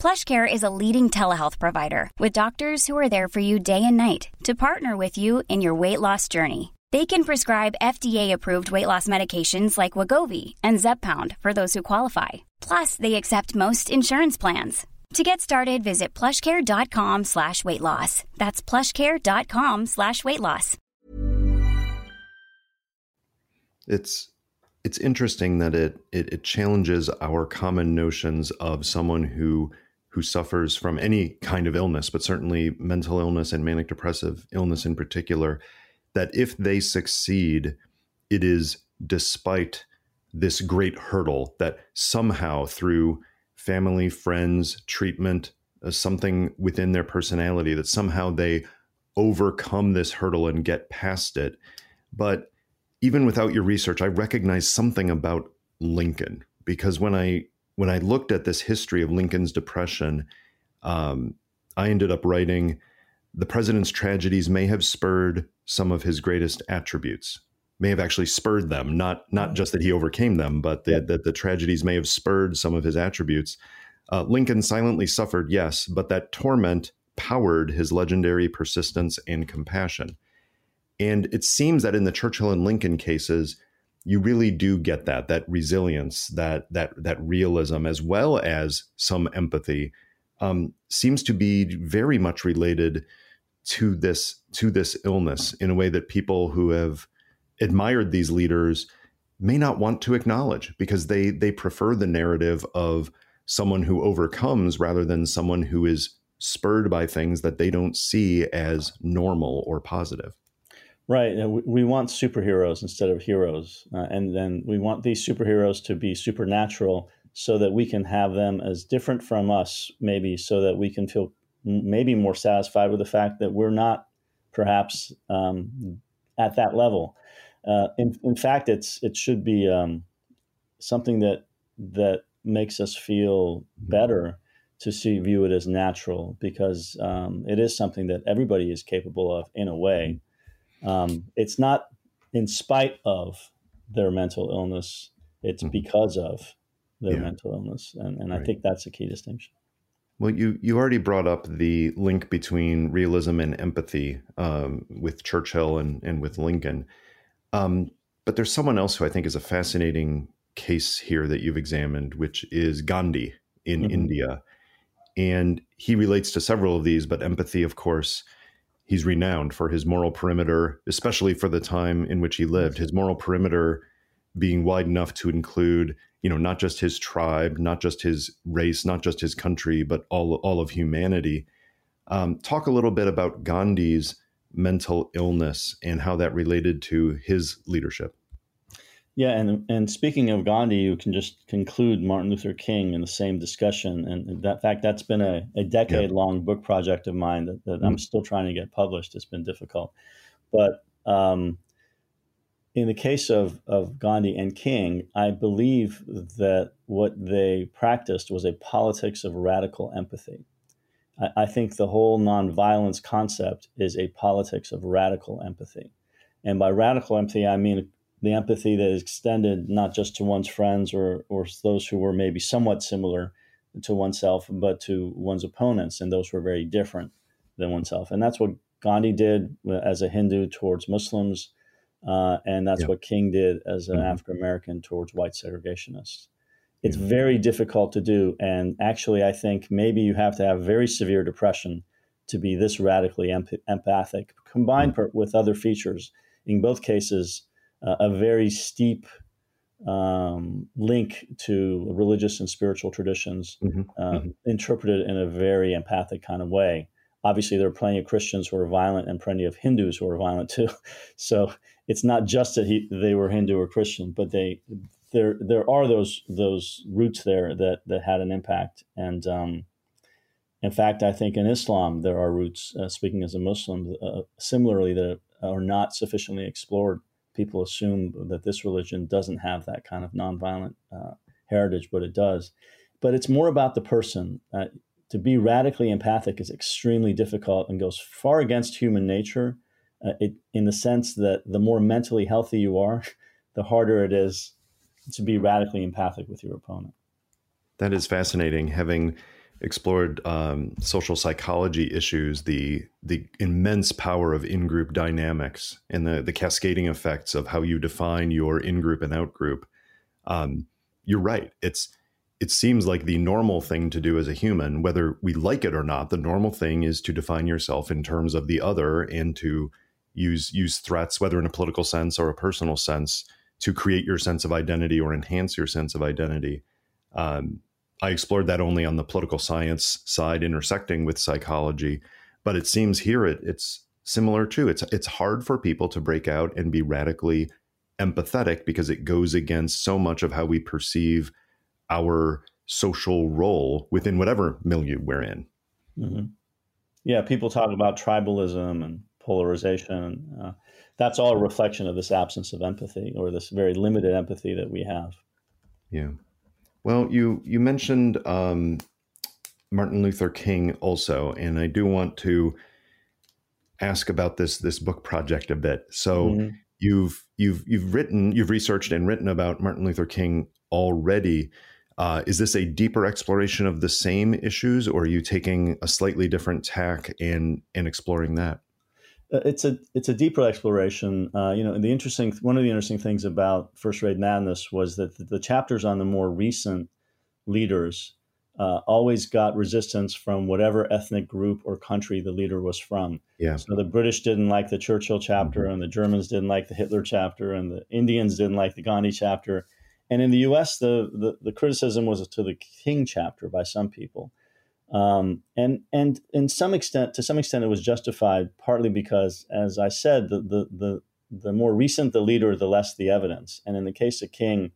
PlushCare is a leading telehealth provider with doctors who are there for you day and night to partner with you in your weight loss journey. They can prescribe FDA-approved weight loss medications like Wegovy and Zepbound for those who qualify. Plus, they accept most insurance plans. To get started, visit plushcare.com slash weight loss. That's plushcare.com slash weight loss. It's it's interesting that it, it it challenges our common notions of someone who who suffers from any kind of illness, but certainly mental illness and manic depressive illness in particular, that if they succeed, it is despite this great hurdle that somehow through family, friends, treatment, uh, something within their personality that somehow they overcome this hurdle and get past it. But even without your research, I recognize something about Lincoln because when I when I looked at this history of Lincoln's depression, um, I ended up writing the president's tragedies may have spurred some of his greatest attributes may have actually spurred them not not just that he overcame them but that the, the, tragedies may have spurred some of his attributes. Uh, lincoln silently suffered yes but that torment powered his legendary persistence and compassion. And it seems that in the churchill and lincoln cases you really do get that that resilience that that that realism as well as some empathy um, seems to be very much related to this to this illness in a way that people who have admired these leaders may not want to acknowledge because they they prefer the narrative of someone who overcomes rather than someone who is spurred by things that they don't see as normal or positive. Right. We want superheroes instead of heroes. Uh, and then we want these superheroes to be supernatural so that we can have them as different from us, maybe, so that we can feel maybe more satisfied with the fact that we're not perhaps um, at that level. Uh, in, in fact, it's it should be um, something that that makes us feel better to see view it as natural because um, it is something that everybody is capable of in a way. Um, it's not in spite of their mental illness; it's mm-hmm. because of their yeah. mental illness, and, and right. I think that's a key distinction. Well, you you already brought up the link between realism and empathy um, with Churchill and and with Lincoln, um, but there's someone else who I think is a fascinating case here that you've examined, which is Gandhi in mm-hmm. India, and he relates to several of these. But empathy, of course, he's renowned for his moral perimeter, especially for the time in which he lived. His moral perimeter being wide enough to include you know not just his tribe not just his race not just his country but all all of humanity. Um, talk a little bit about gandhi's mental illness and how that related to his leadership yeah and and speaking of gandhi you can just conclude martin luther king in the same discussion and that fact that's been a, a decade long book project of mine that, that mm-hmm. i'm still trying to get published it's been difficult but um, in the case of, of Gandhi and King, I believe that what they practiced was a politics of radical empathy. I, I think the whole nonviolence concept is a politics of radical empathy. And by radical empathy, I mean the empathy that is extended not just to one's friends or, or those who were maybe somewhat similar to oneself, but to one's opponents and those who are very different than oneself. And that's what Gandhi did as a Hindu towards Muslims uh, and that's what King did as an mm-hmm. African American towards white segregationists. It's mm-hmm. very difficult to do. And actually, I think maybe you have to have very severe depression to be this radically empathic, combined mm-hmm. per- with other features. In both cases, uh, a very steep um, link to religious and spiritual traditions, mm-hmm. uh, mm-hmm. interpreted in a very empathic kind of way obviously there are plenty of Christians who are violent and plenty of Hindus who are violent too. So it's not just that he, they were Hindu or Christian, but they there there are those those roots there that that had an impact. And um, in fact, I think in Islam there are roots. Uh, speaking as a Muslim, uh, similarly that are not sufficiently explored. People assume that this religion doesn't have that kind of nonviolent uh, heritage, but it does. But it's more about the person. Uh, to be radically empathic is extremely difficult and goes far against human nature uh, it, in the sense that the more mentally healthy you are, the harder it is to be radically empathic with your opponent. That is fascinating. Having explored um, social psychology issues, the the immense power of in group dynamics and the the cascading effects of how you define your in group and out group. Um, you're right. It's it seems like the normal thing to do as a human, whether we like it or not, the normal thing is to define yourself in terms of the other and to use use threats, whether in a political sense or a personal sense, to create your sense of identity or enhance your sense of identity. Um, I explored that only on the political science side, intersecting with psychology, but it seems here it, it's similar too. It's it's hard for people to break out and be radically empathetic because it goes against so much of how we perceive our social role within whatever milieu we're in. Mm-hmm. Yeah, people talk about tribalism and polarization. Uh, that's all a reflection of this absence of empathy or this very limited empathy that we have. Yeah. Well, you you mentioned um, Martin Luther King also, and I do want to ask about this this book project a bit. So mm-hmm. you've you've you've written you've researched and written about Martin Luther King already. Uh, is this a deeper exploration of the same issues, or are you taking a slightly different tack and and exploring that? Uh, it's a it's a deeper exploration. Uh, you know, the interesting one of the interesting things about First Rate Madness was that the, the chapters on the more recent leaders uh, always got resistance from whatever ethnic group or country the leader was from. Yeah. So the British didn't like the Churchill chapter, mm-hmm. and the Germans didn't like the Hitler chapter, and the Indians didn't like the Gandhi chapter and in the U.S., the, the, the criticism was to the King chapter by some people, um, and and in some extent, to some extent, it was justified partly because, as I said, the the the, the more recent the leader, the less the evidence. And in the case of King,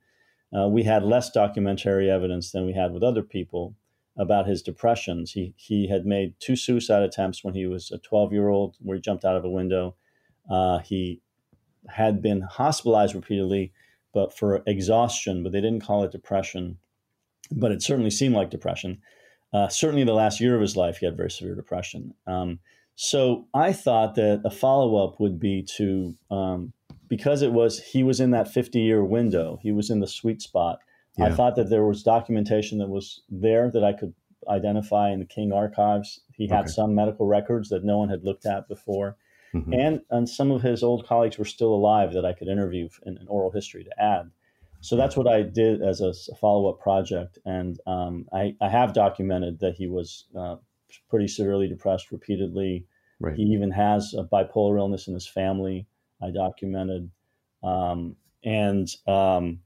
uh, we had less documentary evidence than we had with other people about his depressions. He he had made two suicide attempts when he was a 12 year old, where he jumped out of a window. Uh, he had been hospitalized repeatedly but for exhaustion, but they didn't call it depression. But it certainly seemed like depression. Uh, certainly, the last year of his life, he had very severe depression. Um, so I thought that a follow up would be to, um, because it was he was in that 50 year window, he was in the sweet spot. Yeah. I thought that there was documentation that was there that I could identify in the King archives. He had okay. some medical records that no one had looked at before. Mm-hmm. And, and some of his old colleagues were still alive that I could interview in an oral history to add. So that's what I did as a, follow up project. And um, I, I, have documented that he was uh, pretty severely depressed repeatedly. Right. He even has a bipolar illness in his family. I documented. Um, and um,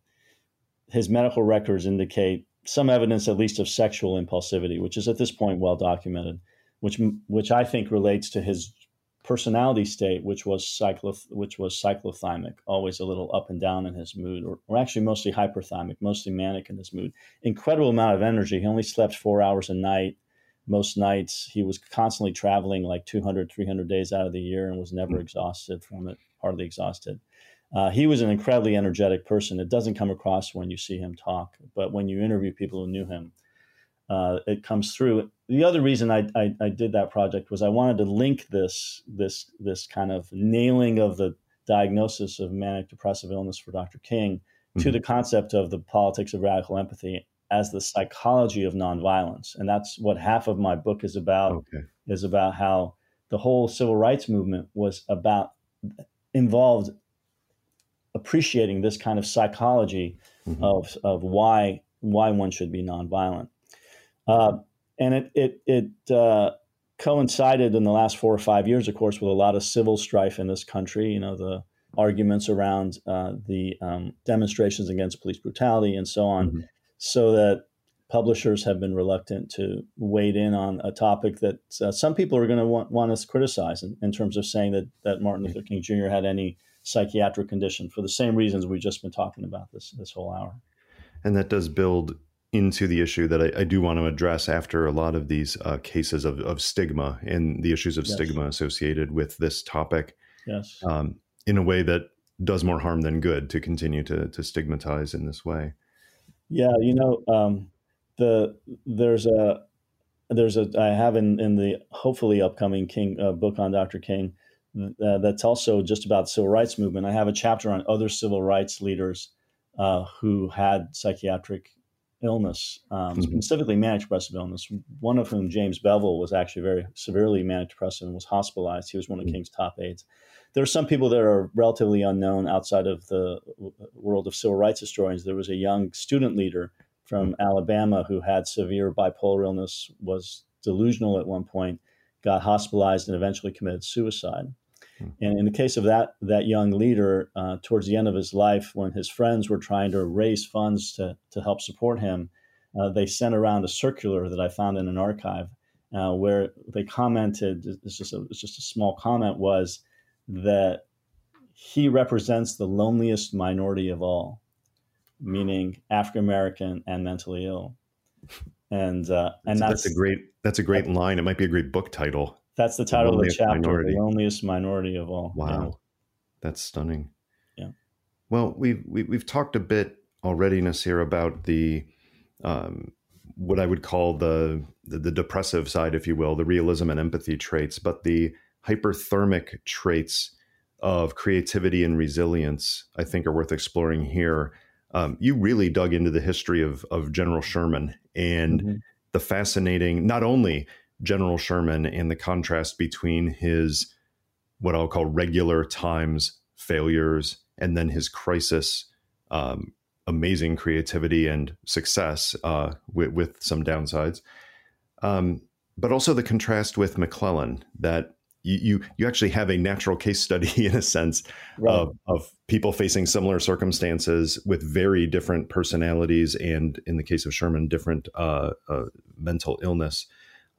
his medical records indicate some evidence, at least, of sexual impulsivity, which is at this point well documented, which which I think relates to his personality state, which was cyclo, which was cyclothymic, always a little up and down in his mood, or, or actually mostly hyperthymic, mostly manic in his mood. Incredible amount of energy. He only slept four hours a night. Most nights he was constantly traveling like 200, 300 days out of the year and was never mm-hmm. exhausted from it, hardly exhausted. Uh, he was an incredibly energetic person. It doesn't come across when you see him talk, but when you interview people who knew him, uh, it comes through. The other reason I, I, I, did that project was I wanted to link this this this kind of nailing of the diagnosis of manic depressive illness for Dr. King mm-hmm. to the concept of the politics of radical empathy as the psychology of nonviolence, and that's what half of my book is about. Okay. Is about how the whole civil rights movement was about involved appreciating this kind of psychology mm-hmm. of of why why one should be nonviolent. Uh, and it it it uh, coincided in the last four or five years, of course, with a lot of civil strife in this country. You know, the arguments around uh, the um, demonstrations against police brutality and so on, mm-hmm. so that publishers have been reluctant to wade in on a topic that uh, some people are going to want, want us to criticize in, in, terms of saying that, that Martin Luther King Jr. had any psychiatric condition for the same reasons we've just been talking about this this whole hour. And that does build into the issue that I, I, do want to address after a lot of these uh, cases of, of, stigma and the issues of yes. stigma associated with this topic. Yes. Um, in a way that does more harm than good to continue to, to stigmatize in this way. Yeah, you know, um, the there's a there's a I have in in the hopefully upcoming King uh, book on Dr. King uh, that's also just about the civil rights movement. I have a chapter on other civil rights leaders uh, who had psychiatric illness, um, mm-hmm. specifically manic depressive illness. One of whom, James Bevel, was actually very severely manic depressive and was hospitalized. He was one of mm-hmm. King's top aides. There are some people that are relatively unknown outside of the world of civil rights historians. There was a young student leader from mm-hmm. Alabama who had severe bipolar illness, was delusional at one point, got hospitalized, and eventually committed suicide. Hmm. And in the case of that that young leader, uh, towards the end of his life, when his friends were trying to raise funds to to help support him, uh, they sent around a circular that I found in an archive uh, where they commented. It's just a, it's just a small comment was that he represents the loneliest minority of all, meaning African American and mentally ill. And uh, and that's, that's, a great that's a great line. It might be a great book title. That's the title the of the chapter, minority. "The Loneliest Minority of All." Wow, yeah. that's stunning. Yeah. Well, we've we, have we have talked a bit already, Nassir, about the um, what I would call the, the, the depressive side, if you will, the realism and empathy traits, but the hyperthymic traits of creativity and resilience, I think, are worth exploring here. Um, you really dug into the history of of General Sherman and mm-hmm. the fascinating, not only General Sherman and the contrast between his what I'll call regular times failures and then his crisis um, amazing creativity and success uh, with, with, some downsides. Um, but also the contrast with McClellan that you, you, you actually have a natural case study in a sense right. of, of people facing similar circumstances with very different personalities and in the case of Sherman different uh, uh, mental illness.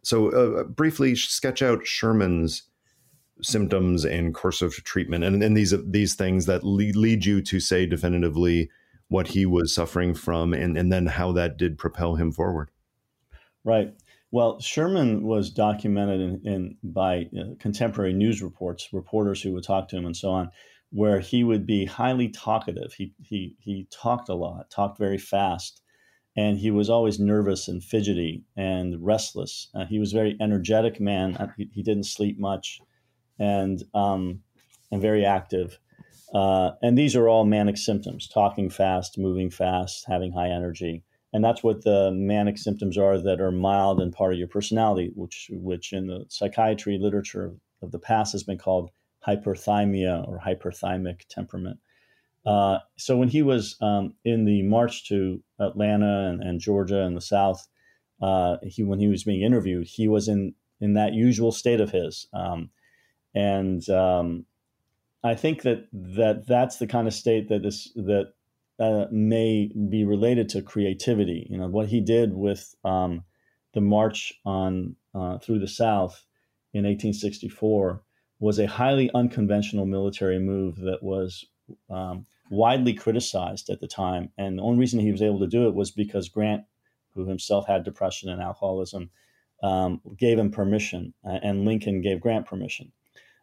So uh, briefly sketch out Sherman's symptoms and course of treatment and, and these these things that lead, lead you to say definitively what he was suffering from and, and then how that did propel him forward. Right. Well, Sherman was documented in, in by uh, contemporary news reports, reporters who would talk to him and so on, where he would be highly talkative. He, he, he talked a lot, talked very fast, and he was always nervous and fidgety and restless. Uh, he was a very energetic man. Uh, he, he didn't sleep much and, um, and very active. Uh, and these are all manic symptoms talking fast, moving fast, having high energy. And that's what the manic symptoms are that are mild and part of your personality, which, which in the psychiatry literature of the past has been called hyperthymia or hyperthymic temperament. Uh, so when he was um, in the march to Atlanta and, and Georgia and the South, uh, he when he was being interviewed, he was in in that usual state of his, um, and um, I think that that that's the kind of state that this that uh, may be related to creativity. You know what he did with um, the march on uh, through the South in 1864 was a highly unconventional military move that was um, widely criticized at the time. And the only reason he was able to do it was because Grant, who himself had depression and alcoholism, um, gave him permission, uh, and Lincoln gave Grant permission.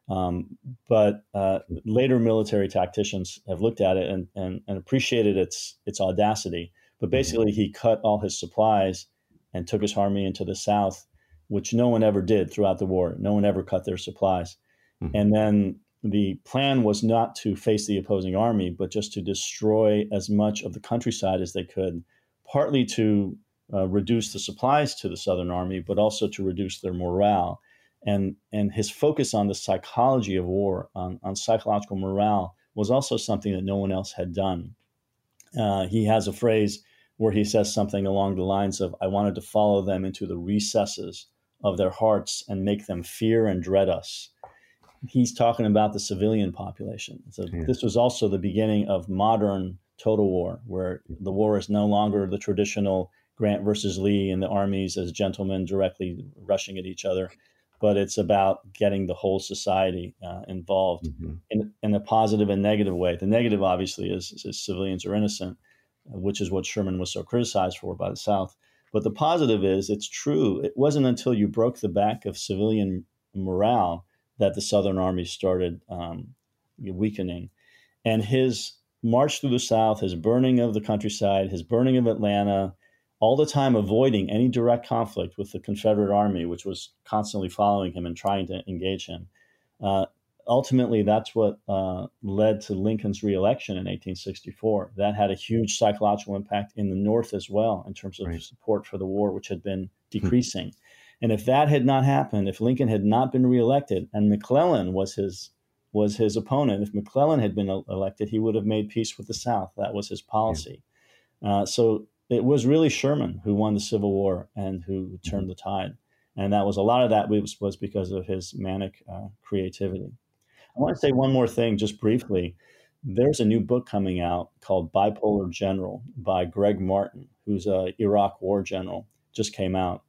Um, but uh, later military tacticians have looked at it and, and, and, appreciated its its audacity. But mm-hmm. basically, he cut all his supplies and took his army into the South, which no one ever did throughout the war. No one ever cut their supplies. Mm-hmm. And then the plan was not to face the opposing army, but just to destroy as much of the countryside as they could, partly to uh, reduce the supplies to the Southern Army, but also to reduce their morale and and his focus on the psychology of war, on, on psychological morale, was also something that no one else had done. Uh, he has a phrase where he says something along the lines of, "I wanted to follow them into the recesses of their hearts and make them fear and dread us." He's talking about the civilian population. So yeah. this was also the beginning of modern total war, where the war is no longer the traditional Grant versus Lee and the armies as gentlemen directly rushing at each other but it's about getting the whole society uh, involved mm-hmm. in, in a positive and negative way. The negative, obviously, is, is civilians are innocent, which is what Sherman was so criticized for by the South. But the positive is it's true. It wasn't until you broke the back of civilian morale that the Southern Army started um, weakening. And his march through the South, his burning of the countryside, his burning of Atlanta, all the time avoiding any direct conflict with the Confederate Army, which was constantly following him and trying to engage him. Uh, ultimately, that's what uh, led to Lincoln's reelection in 1864. That had a huge psychological impact in the North as well, in terms of right. support for the war, which had been hmm. decreasing. And if that had not happened, if Lincoln had not been reelected, and McClellan was his was his opponent, if McClellan had been elected, he would have made peace with the South. That was his policy. Yeah. Uh, so it was really Sherman who won the Civil War and who turned the tide. And that was a lot of that was, was because of his manic uh, creativity. I want to say one more thing, just briefly. There's a new book coming out called Bipolar General by Gregg Martin, who's a Iraq War general, just came out.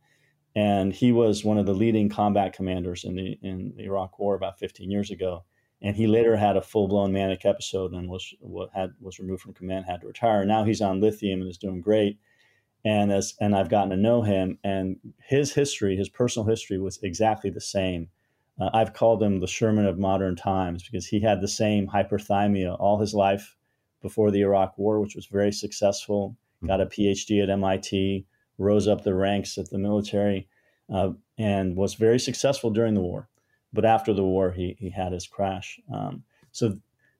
And he was one of the leading combat commanders in the in the Iraq War about 15 years ago. and he later had a full blown manic episode and was had was removed from command, had to retire. Now he's on lithium and is doing great. And as and I've gotten to know him, and his history, his personal history, was exactly the same. Uh, I've called him the Sherman of modern times because he had the same hyperthymia all his life before the Iraq War, which was very successful. Got a PhD at MIT, rose up the ranks at the military, uh, and was very successful during the war. But after the war, he, he had his crash. Um, so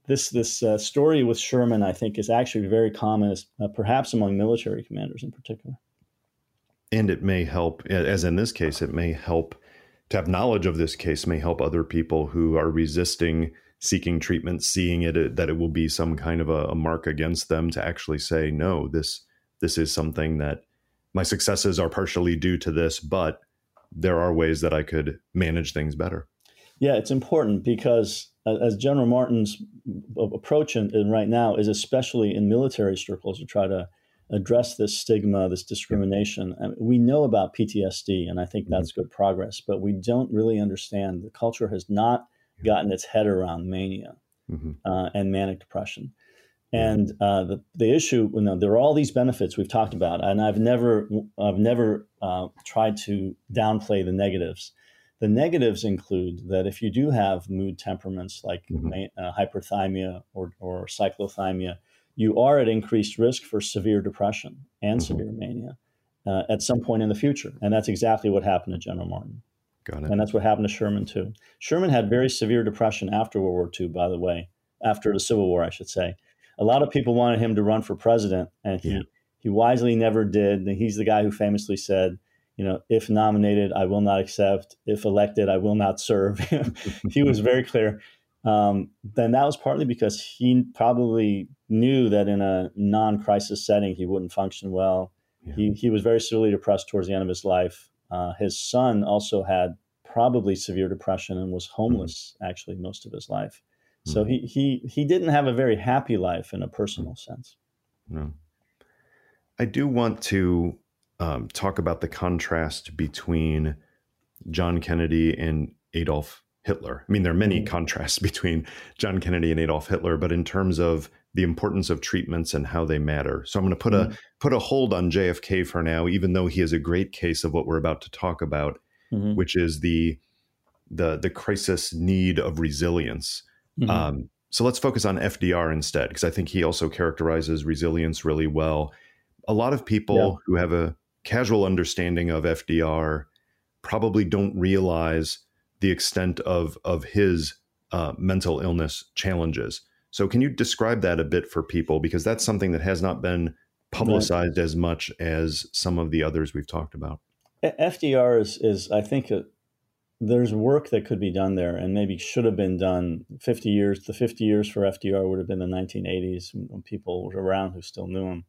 this this uh, story with Sherman, I think, is actually very common, uh, perhaps among military commanders in particular. And it may help, as in this case, it may help to have knowledge of this case may help other people who are resisting seeking treatment, seeing it that it will be some kind of a, a mark against them to actually say, no, this this is something that my successes are partially due to this, but there are ways that I could manage things better. Yeah, it's important because as General Martin's approach in, in right now is especially in military circles to try to address this stigma, this discrimination. I mean, we know about PTSD, and I think that's mm-hmm. good progress, but we don't really understand. The culture has not gotten its head around mania mm-hmm. uh, and manic depression. And uh, the the issue, you know, there are all these benefits we've talked about, and I've never I've never uh, tried to downplay the negatives. The negatives include that if you do have mood temperaments like mm-hmm. uh, hyperthymia or, or cyclothymia, you are at increased risk for severe depression and mm-hmm. severe mania uh, at some point in the future. And that's exactly what happened to General Martin. Got it. And that's what happened to Sherman, too. Sherman had very severe depression after World War II, by the way, after the Civil War, I should say. A lot of people wanted him to run for president, and he, yeah. he wisely never did. And he's the guy who famously said, you know, if nominated, I will not accept. If elected, I will not serve. he was very clear. Um, then that was partly because he probably knew that in a non-crisis setting he wouldn't function well. Yeah. He he was very severely depressed towards the end of his life. Uh, his son also had probably severe depression and was homeless mm-hmm. actually most of his life. So he he he didn't have a very happy life in a personal mm-hmm. sense. No. I do want to um, talk about the contrast between John Kennedy and Adolf Hitler. I mean, there are many mm-hmm. contrasts between John Kennedy and Adolf Hitler, but in terms of the importance of treatments and how they matter. So I'm going to put mm-hmm. a put a hold on JFK for now, even though he is a great case of what we're about to talk about, mm-hmm. which is the the the crisis need of resilience. Mm-hmm. Um, so let's focus on FDR instead, because I think he also characterizes resilience really well. A lot of people yeah. who have a casual understanding of FDR probably don't realize the extent of of his uh, mental illness challenges. So, can you describe that a bit for people? Because that's something that has not been publicized right. as much as some of the others we've talked about. FDR is, is I think, a, there's work that could be done there and maybe should have been done 50 years. The 50 years for FDR would have been the 1980s when people were around who still knew him.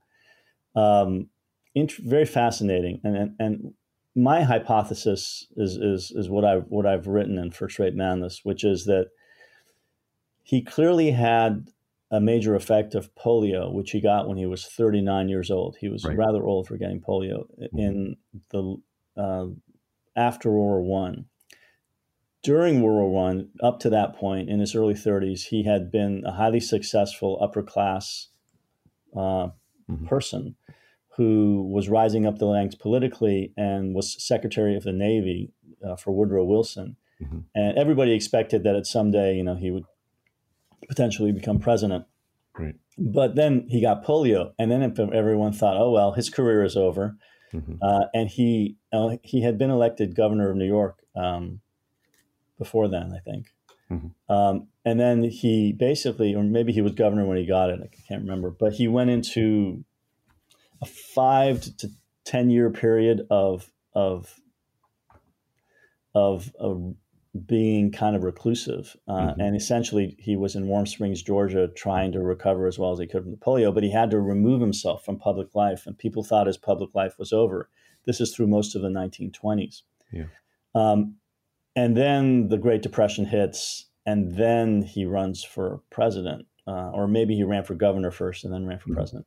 Um, int- very fascinating. And, and, and my hypothesis is, is, is what, I, what I've written in First Rate Madness, which is that he clearly had a major effect of polio, which he got when he was 39 years old. He was right. rather old for getting polio mm-hmm. in the uh, after World War One. During World War One, up to that point, in his early 30s, he had been a highly successful upper class uh, mm-hmm. person who was rising up the ranks politically and was Secretary of the Navy uh, for Woodrow Wilson. Mm-hmm. And everybody expected that at someday, you know, he would potentially become president. Right. But then he got polio, and then everyone thought, "Oh well, his career is over." Mm-hmm. Uh, and he uh, he had been elected governor of New York um, before then, I think. Mm-hmm. Um, and then he basically, or maybe he was governor when he got it. I can't remember, but he went into a five to ten year period of of of, of being kind of reclusive. Uh, mm-hmm. And essentially, he was in Warm Springs, Georgia, trying to recover as well as he could from the polio, but he had to remove himself from public life, and people thought his public life was over. This is through most of the 1920s. Yeah. Um, and then the Great Depression hits, and then he runs for president, uh, or maybe he ran for governor first and then ran for mm-hmm. president.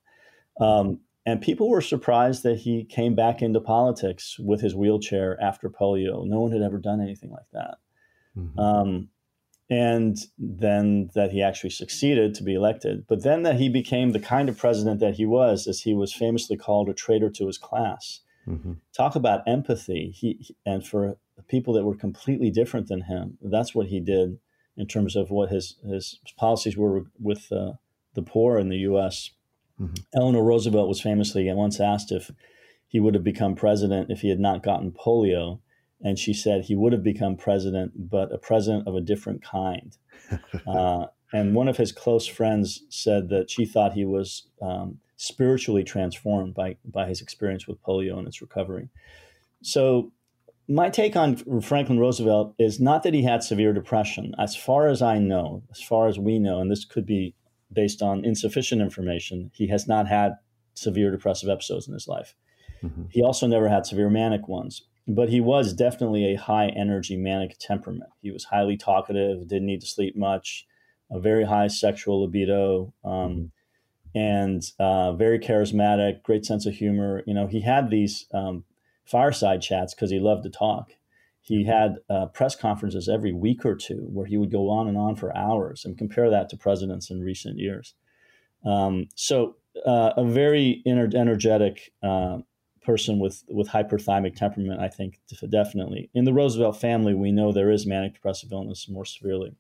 Um, and people were surprised that he came back into politics with his wheelchair after polio. No one had ever done anything like that. Mm-hmm. Um, and then that he actually succeeded to be elected. But then that he became the kind of president that he was, as he was famously called a traitor to his class. Mm-hmm. Talk about empathy. He and for people that were completely different than him, that's what he did in terms of what his his policies were with uh, the poor in the U.S. Mm-hmm. Eleanor Roosevelt was famously once asked if he would have become president if he had not gotten polio, and she said he would have become president, but a president of a different kind. uh, and one of his close friends said that she thought he was um, spiritually transformed by by his experience with polio and its recovery. So my take on Franklin Roosevelt is not that he had severe depression. As far as I know, as far as we know, and this could be based on insufficient information, he has not had severe depressive episodes in his life. Mm-hmm. He also never had severe manic ones, but he was definitely a high energy manic temperament. He was highly talkative, didn't need to sleep much, a very high sexual libido, um, mm-hmm. and uh, very charismatic, great sense of humor. You know, he had these um, fireside chats because he loved to talk. He had uh, press conferences every week or two where he would go on and on for hours and compare that to presidents in recent years. Um, so, uh, a very ener- energetic uh, person with, with hyperthymic temperament, I think, definitely. In the Roosevelt family, we know there is manic depressive illness more severely.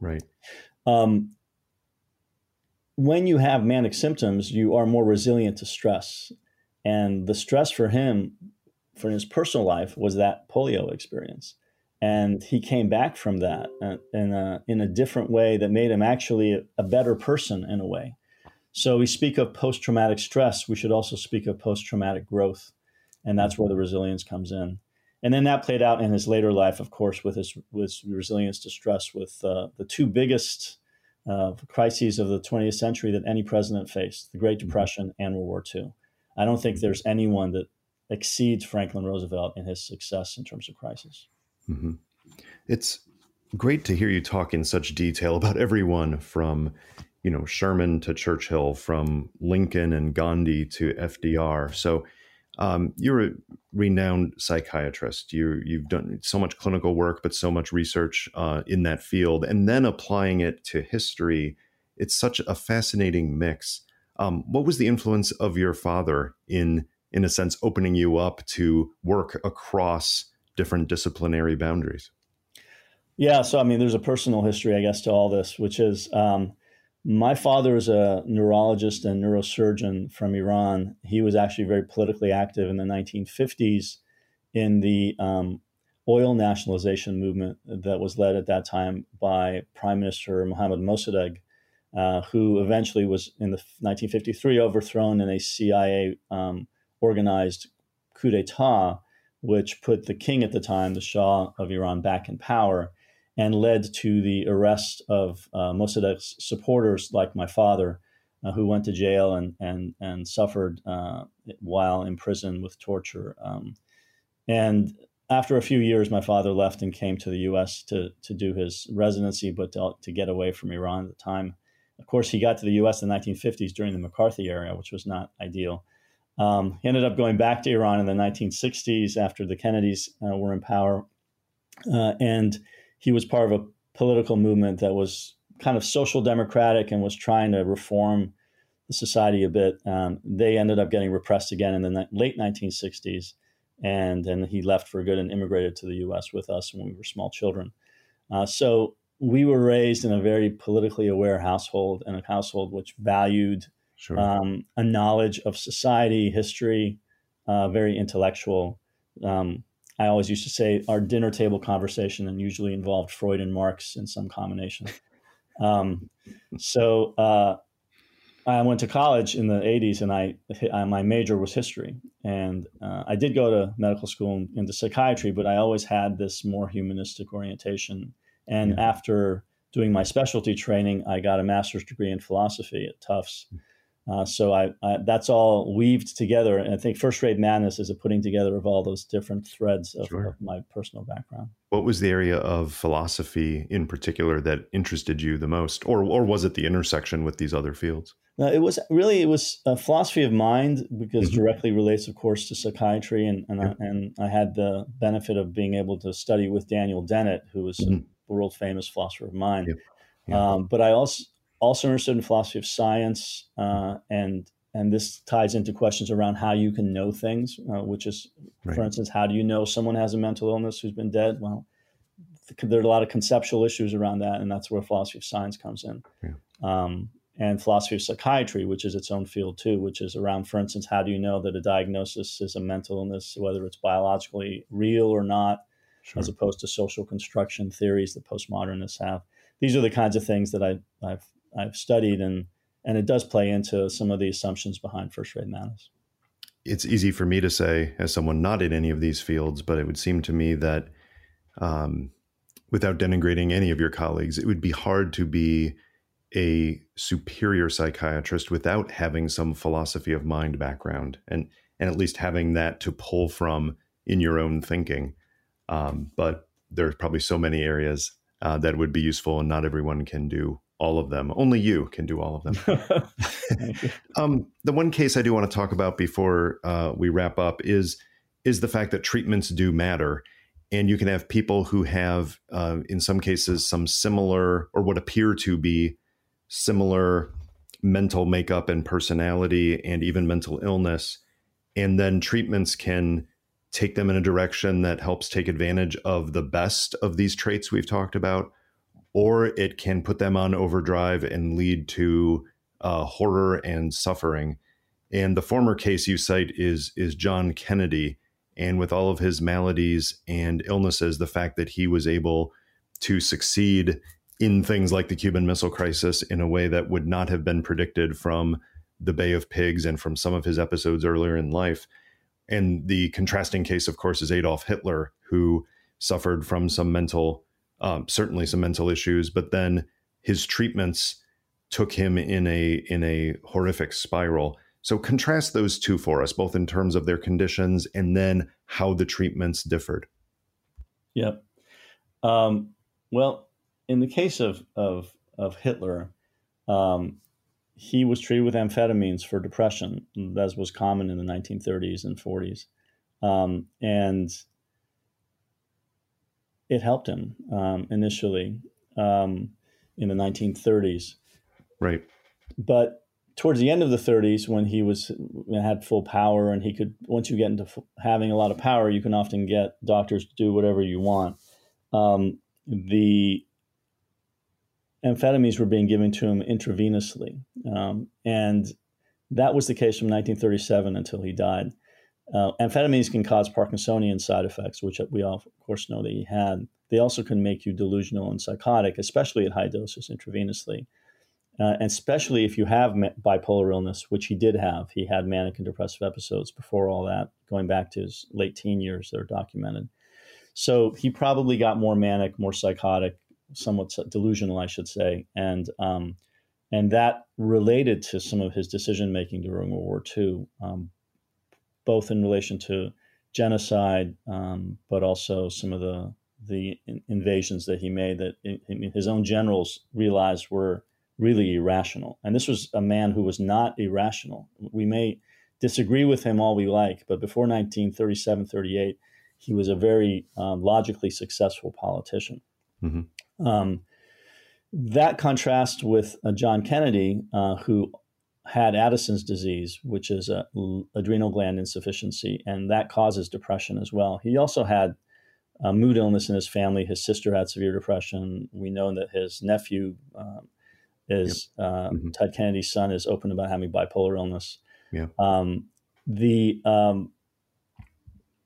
Right. Um, when you have manic symptoms, you are more resilient to stress. And the stress for him for his personal life was that polio experience. And he came back from that uh, in a, in a different way that made him actually a, a better person in a way. So we speak of post traumatic stress. We should also speak of post traumatic growth. And that's where the resilience comes in. And then that played out in his later life, of course, with his, with resilience to stress, with uh, the two biggest uh, crises of the 20th century that any president faced the Great mm-hmm. Depression and World War II. I don't think there's anyone that exceeds Franklin Roosevelt in his success in terms of crisis. Mm-hmm. It's great to hear you talk in such detail about everyone from, you know, Sherman to Churchill, from Lincoln and Gandhi to FDR. So um, you're a renowned psychiatrist. You you've done so much clinical work, but so much research uh, in that field, and then applying it to history. It's such a fascinating mix. Um, what was the influence of your father in in a sense, opening you up to work across different disciplinary boundaries? Yeah, so I mean, there's a personal history, I guess, to all this, which is um, my father is a neurologist and neurosurgeon from Iran. He was actually very politically active in the 1950s in the um, oil nationalization movement that was led at that time by Prime Minister Mohammad Mossadegh, uh, who eventually was in the 1953 overthrown in a CIA um, organized coup d'etat, which put the king at the time, the Shah of Iran, back in power and led to the arrest of uh, Mossadegh's supporters, like my father, uh, who went to jail and, and, and suffered uh, while in prison with torture. Um, and after a few years, my father left and came to the U.S. to, to do his residency, but to, to get away from Iran at the time. Of course, he got to the U.S. in the 1950s during the McCarthy era, which was not ideal. Um, he ended up going back to Iran in the 1960s after the Kennedys uh, were in power. Uh, and he was part of a political movement that was kind of social democratic and was trying to reform the society a bit. Um, they ended up getting repressed again in the ni- late 1960s. And then he left for good and immigrated to the US with us when we were small children. Uh, so we were raised in a very politically aware household and a household which valued sure. um, a knowledge of society, history, uh, very intellectual. Um, I always used to say our dinner table conversation and usually involved Freud and Marx in some combination. Um, so uh, I went to college in the 80s and I, I my major was history. And uh, I did go to medical school into psychiatry, but I always had this more humanistic orientation. And yeah. after doing my specialty training, I got a master's degree in philosophy at Tufts. Uh, so I, I, that's all weaved together, and I think First Rate Madness is a putting together of all those different threads of, sure. of, my personal background. What was the area of philosophy in particular that interested you the most, or or was it the intersection with these other fields? No, it was really it was a philosophy of mind because mm-hmm. directly relates, of course, to psychiatry, and and, yeah. I, and I had the benefit of being able to study with Daniel Dennett, who was mm-hmm. world famous philosopher of mind. Yep. Yep. Um, but I also also interested in philosophy of science, uh, and and this ties into questions around how you can know things, uh, which is, right. for instance, how do you know someone has a mental illness who's been dead? Well, there are a lot of conceptual issues around that, and that's where philosophy of science comes in. Yeah. Um, and philosophy of psychiatry, which is its own field too, which is around, for instance, how do you know that a diagnosis is a mental illness, whether it's biologically real or not, sure. as opposed to social construction theories that postmodernists have. These are the kinds of things that I, I've I've studied, and and it does play into some of the assumptions behind first rate madness. It's easy for me to say, as someone not in any of these fields, but it would seem to me that, um, without denigrating any of your colleagues, it would be hard to be a superior psychiatrist without having some philosophy of mind background and and at least having that to pull from in your own thinking. Um, but there's probably so many areas uh, that would be useful, and not everyone can do all of them. Only you can do all of them. um, the one case I do want to talk about before uh, we wrap up is is the fact that treatments do matter, and you can have people who have, uh, in some cases, some similar or what appear to be similar mental makeup and personality, and even mental illness, and then treatments can take them in a direction that helps take advantage of the best of these traits we've talked about or it can put them on overdrive and lead to uh, horror and suffering. And the former case you cite is is John Kennedy, and with all of his maladies and illnesses, the fact that he was able to succeed in things like the Cuban Missile Crisis in a way that would not have been predicted from the Bay of Pigs and from some of his episodes earlier in life. And the contrasting case, of course, is Adolf Hitler, who suffered from some mental um, certainly some mental issues, but then his treatments took him in a in a horrific spiral. So contrast those two for us, both in terms of their conditions and then how the treatments differed. Yep. Um, well, in the case of of of Hitler, um, he was treated with amphetamines for depression, as was common in the 1930s and 40s, um, and it helped him um, initially um, in the 1930s. Right. But towards the end of the 30s, when he was had full power, and he could once you get into having a lot of power, you can often get doctors to do whatever you want. Um, the amphetamines were being given to him intravenously, um, and that was the case from 1937 until he died. Uh, amphetamines can cause Parkinsonian side effects, which we all, of course know that he had. They also can make you delusional and psychotic, especially at high doses intravenously. Uh, and especially if you have bipolar illness, which he did have. He had manic and depressive episodes before all that, going back to his late teen years that are documented. So he probably got more manic, more psychotic, somewhat delusional, I should say, and um, and that related to some of his decision making during World War II. Um, both in relation to genocide, um, but also some of the the invasions that he made that his own generals realized were really irrational. And this was a man who was not irrational. We may disagree with him all we like, but before 1937 38, he was a very um, logically successful politician. Mm-hmm. Um, that contrasts with uh, John Kennedy, uh, who had Addison's disease, which is a adrenal gland insufficiency, and that causes depression as well. He also had a mood illness in his family. His sister had severe depression. We know that his nephew um, is yep. uh, mm-hmm. Ted Kennedy's son is open about having bipolar illness. Yeah. Um, the um,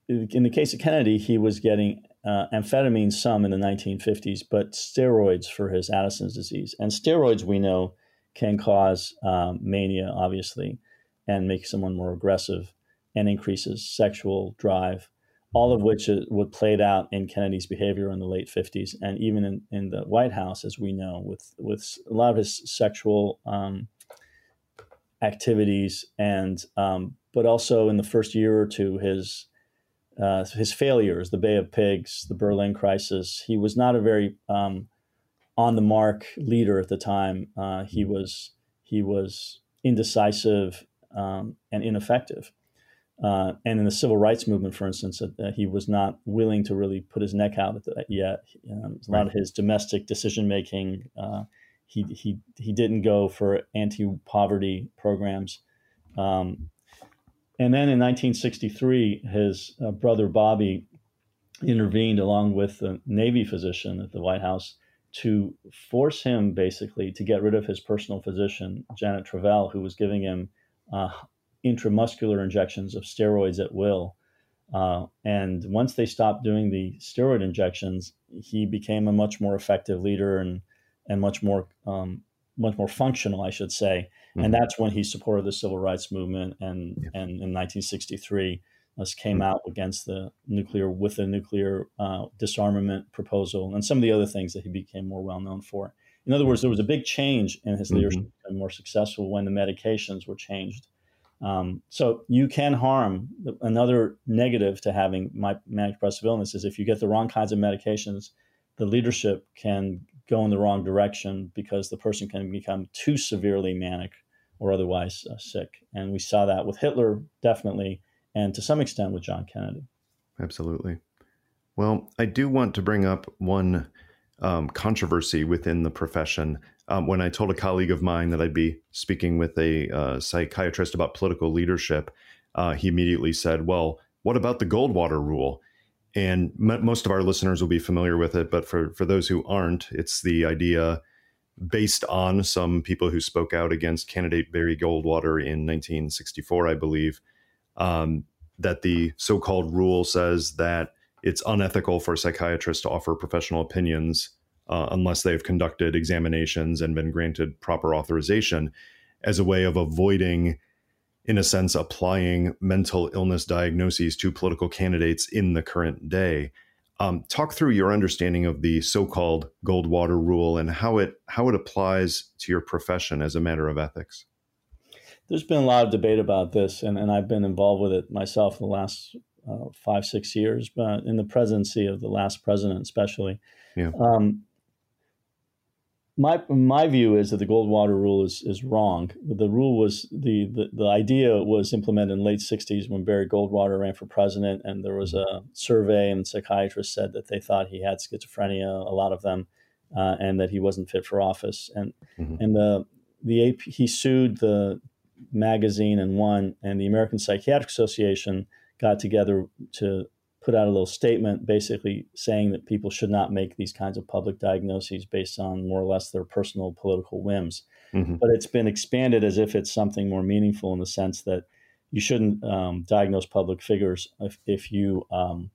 in the case of Kennedy, he was getting uh, amphetamine some in the 1950s, but steroids for his Addison's disease. And steroids, we know, can cause um, mania, obviously, and make someone more aggressive and increases sexual drive, all of which would played out in Kennedy's behavior in the late 50s and even in, in the White House, as we know, with, with a lot of his sexual um, activities and um, but also in the first year or two his uh, his failures, the Bay of Pigs, the Berlin crisis. He was not a very um, on the mark leader at the time. Uh, he was he was indecisive um, and ineffective. Uh, and in the civil rights movement, for instance, uh, he was not willing to really put his neck out yet. Um, a lot right. of his domestic decision making, uh, he, he, he didn't go for anti poverty programs. Um, and then in 1963, his uh, brother Bobby intervened along with the Navy physician at the White House to force him basically to get rid of his personal physician, Janet Travell, who was giving him uh, intramuscular injections of steroids at will. Uh, and once they stopped doing the steroid injections, he became a much more effective leader and and much more um, much more functional, I should say. Mm-hmm. And that's when he supported the civil rights movement. And yeah. and in 1963, us came mm-hmm. out against the nuclear with the nuclear uh, disarmament proposal and some of the other things that he became more well known for. In other words, there was a big change in his leadership mm-hmm. and more successful when the medications were changed. Um, so you can harm. Another negative to having my manic depressive illness is if you get the wrong kinds of medications, the leadership can go in the wrong direction because the person can become too severely manic or otherwise uh, sick. And we saw that with Hitler, definitely, and to some extent with John Kennedy. Absolutely. Well, I do want to bring up one um, controversy within the profession. Um, when I told a colleague of mine that I'd be speaking with a uh, psychiatrist about political leadership, uh, he immediately said, Well, what about the Goldwater rule? And m- most of our listeners will be familiar with it, but for, for those who aren't, it's the idea based on some people who spoke out against candidate Barry Goldwater in 1964, I believe, um, that the so called rule says that it's unethical for psychiatrists to offer professional opinions uh, unless they've conducted examinations and been granted proper authorization as a way of avoiding, in a sense, applying mental illness diagnoses to political candidates in the current day. Um, talk through your understanding of the so-called Goldwater rule and how it how it applies to your profession as a matter of ethics. There's been a lot of debate about this, and, and I've been involved with it myself in the last uh, five, six years, but in the presidency of the last president, especially. Yeah. Um, my my view is that the Goldwater rule is is wrong. The rule was the, the the idea was implemented in the late '60s when Barry Goldwater ran for president, and there was a survey, and psychiatrists said that they thought he had schizophrenia, a lot of them, uh, and that he wasn't fit for office. And mm-hmm. and the the AP, he sued the magazine and one and the American Psychiatric Association got together to put out a little statement basically saying that people should not make these kinds of public diagnoses based on more or less their personal political whims. Mm-hmm. But it's been expanded as if it's something more meaningful in the sense that you shouldn't um, diagnose public figures if, if you um,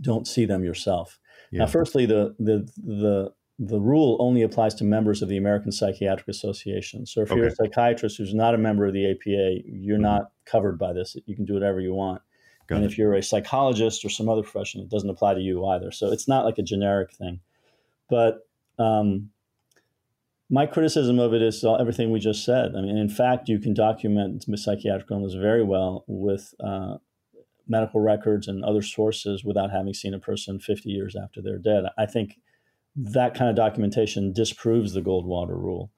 don't see them yourself. Yeah. Now, firstly, the, the, the the rule only applies to members of the American Psychiatric Association. So if okay. you're a psychiatrist who's not a member of the APA, you're mm-hmm. not covered by this. You can do whatever you want. Got and it. if you're a psychologist or some other profession, it doesn't apply to you either. So it's not like a generic thing. But um, my criticism of it is all, everything we just said. I mean, in fact, you can document psychiatric illness very well with uh, medical records and other sources without having seen a person 50 years after they're dead. I think that kind of documentation disproves the Goldwater rule.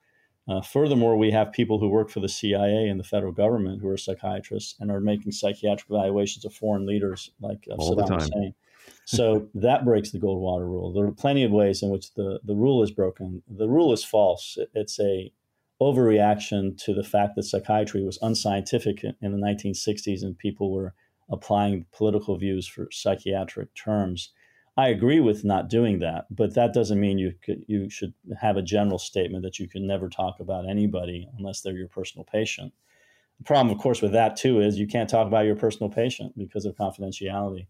Uh, furthermore, we have people who work for the CIA and the federal government who are psychiatrists and are making psychiatric evaluations of foreign leaders like uh, Saddam Hussein. So that breaks the Goldwater rule. There are plenty of ways in which the, the rule is broken. The rule is false. It's a overreaction to the fact that psychiatry was unscientific in the 1960s and people were applying political views for psychiatric terms. I agree with not doing that, but that doesn't mean you could, you should have a general statement that you can never talk about anybody unless they're your personal patient. The problem, of course, with that too is you can't talk about your personal patient because of confidentiality.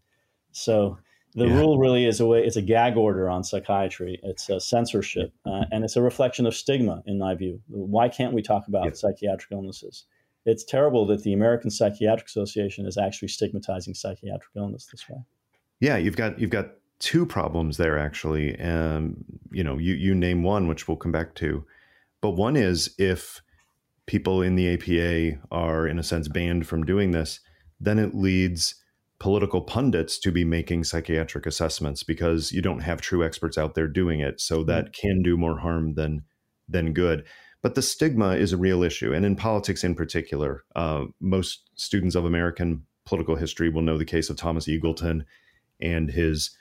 So the yeah. rule really is a way it's a gag order on psychiatry. It's a censorship, uh, and it's a reflection of stigma, in my view. Why can't we talk about psychiatric illnesses? It's terrible that the American Psychiatric Association is actually stigmatizing psychiatric illness this way. Yeah, you've got you've got two problems there actually. Um, you know, you you name one, which we'll come back to, but one is if people in the APA are in a sense banned from doing this, then it leads political pundits to be making psychiatric assessments because you don't have true experts out there doing it. So that mm-hmm. can do more harm than than good. But the stigma is a real issue, and in politics in particular, uh, most students of American political history will know the case of Thomas Eagleton and his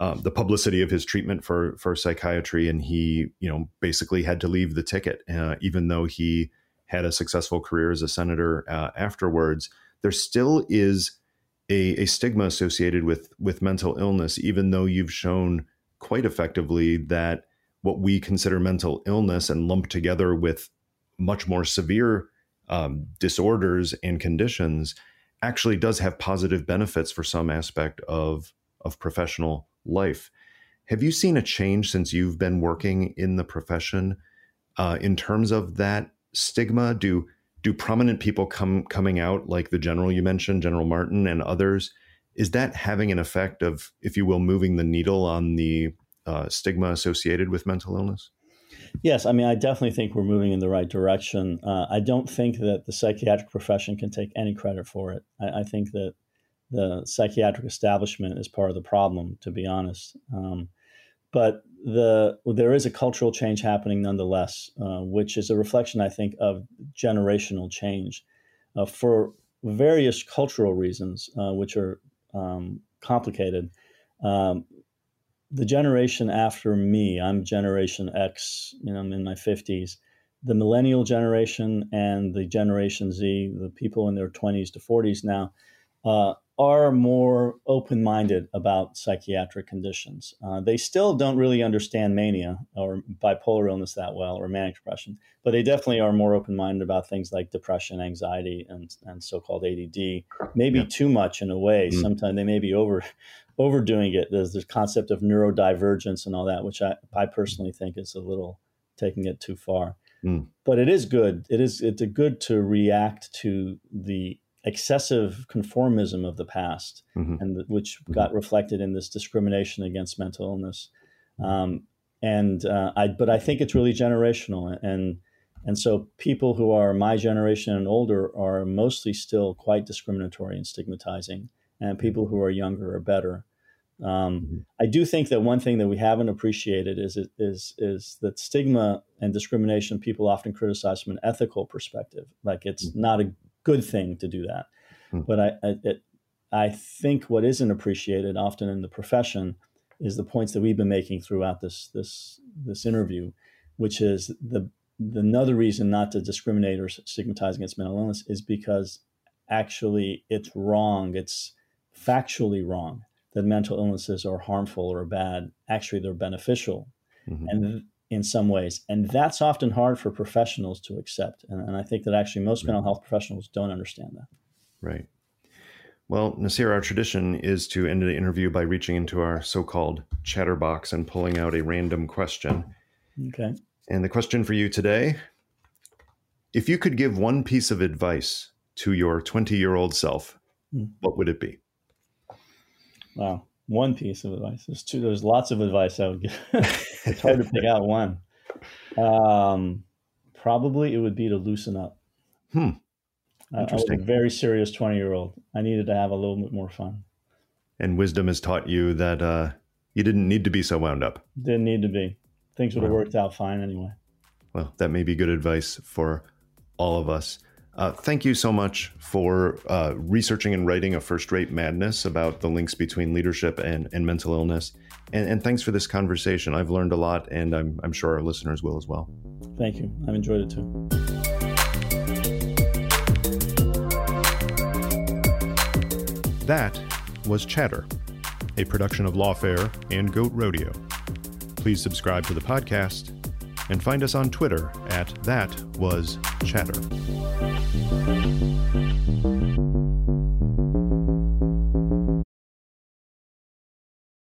um, the publicity of his treatment for for psychiatry, and he you know basically had to leave the ticket, uh, even though he had a successful career as a senator uh, afterwards. There still is a, a stigma associated with with mental illness, even though you've shown quite effectively that what we consider mental illness and lump together with much more severe um, disorders and conditions actually does have positive benefits for some aspect of of professional life. Have you seen a change since you've been working in the profession uh, in terms of that stigma? Do do prominent people come coming out like the general you mentioned, General Martin and others? Is that having an effect of, if you will, moving the needle on the uh, stigma associated with mental illness? Yes, I mean, I definitely think we're moving in the right direction. Uh, I don't think that the psychiatric profession can take any credit for it. I, I, think that the psychiatric establishment is part of the problem, to be honest. Um, but the there is a cultural change happening nonetheless, uh, which is a reflection, I think, of generational change uh, for various cultural reasons, uh, which are um, complicated. Um, the generation after me, I'm Generation X, you know, I'm in my 50s. The millennial generation and the Generation Z, the people in their 20s to 40s now, uh, are more open minded about psychiatric conditions. Uh, they still don't really understand mania or bipolar illness that well or manic depression, but they definitely are more open minded about things like depression, anxiety, and, and so called ADD. Maybe yeah. too much in a way. Mm. Sometimes they may be over overdoing it. There's this concept of neurodivergence and all that, which I, I personally think is a little taking it too far. Mm. But it is good. It is it's good to react to the excessive conformism of the past, mm-hmm. and the, which mm-hmm. got reflected in this discrimination against mental illness. Um, and uh, I, but I think it's really generational, and and so people who are my generation and older are mostly still quite discriminatory and stigmatizing, and people who are younger are better. Um, mm-hmm. I do think that one thing that we haven't appreciated is is is that stigma and discrimination people often criticize from an ethical perspective, like it's mm-hmm. not a good thing to do that. Hmm. But I, I, it, I think what isn't appreciated often in the profession is the points that we've been making throughout this this this interview, which is the, the another reason not to discriminate or stigmatize against mental illness is because actually it's wrong. It's factually wrong that mental illnesses are harmful or bad. Actually, they're beneficial, mm-hmm. and in some ways. And that's often hard for professionals to accept. And, and I think that actually most right. mental health professionals don't understand that. Right. Well, Nassir, our tradition is to end the interview by reaching into our so called chatterbox and pulling out a random question. Okay. And the question for you today if you could give one piece of advice to your 20 year old self, mm. what would it be? Wow one piece of advice. There's two. There's lots of advice I would give. it's hard to pick out one. Um, probably it would be to loosen up. Hmm. Interesting. I, was a very serious twenty year old. I needed to have a little bit more fun. And wisdom has taught you that uh, you didn't need to be so wound up. Didn't need to be. Things would have worked out fine anyway. Well, that may be good advice for all of us. Uh, thank you so much for uh, researching and writing a first rate madness about the links between leadership and, and mental illness. And, and, thanks for this conversation. I've learned a lot, and I'm, I'm sure our listeners will as well. Thank you. I've enjoyed it too. That was Chatter, a production of Lawfare and Goat Rodeo. Please subscribe to the podcast and find us on Twitter at That Was Chatter.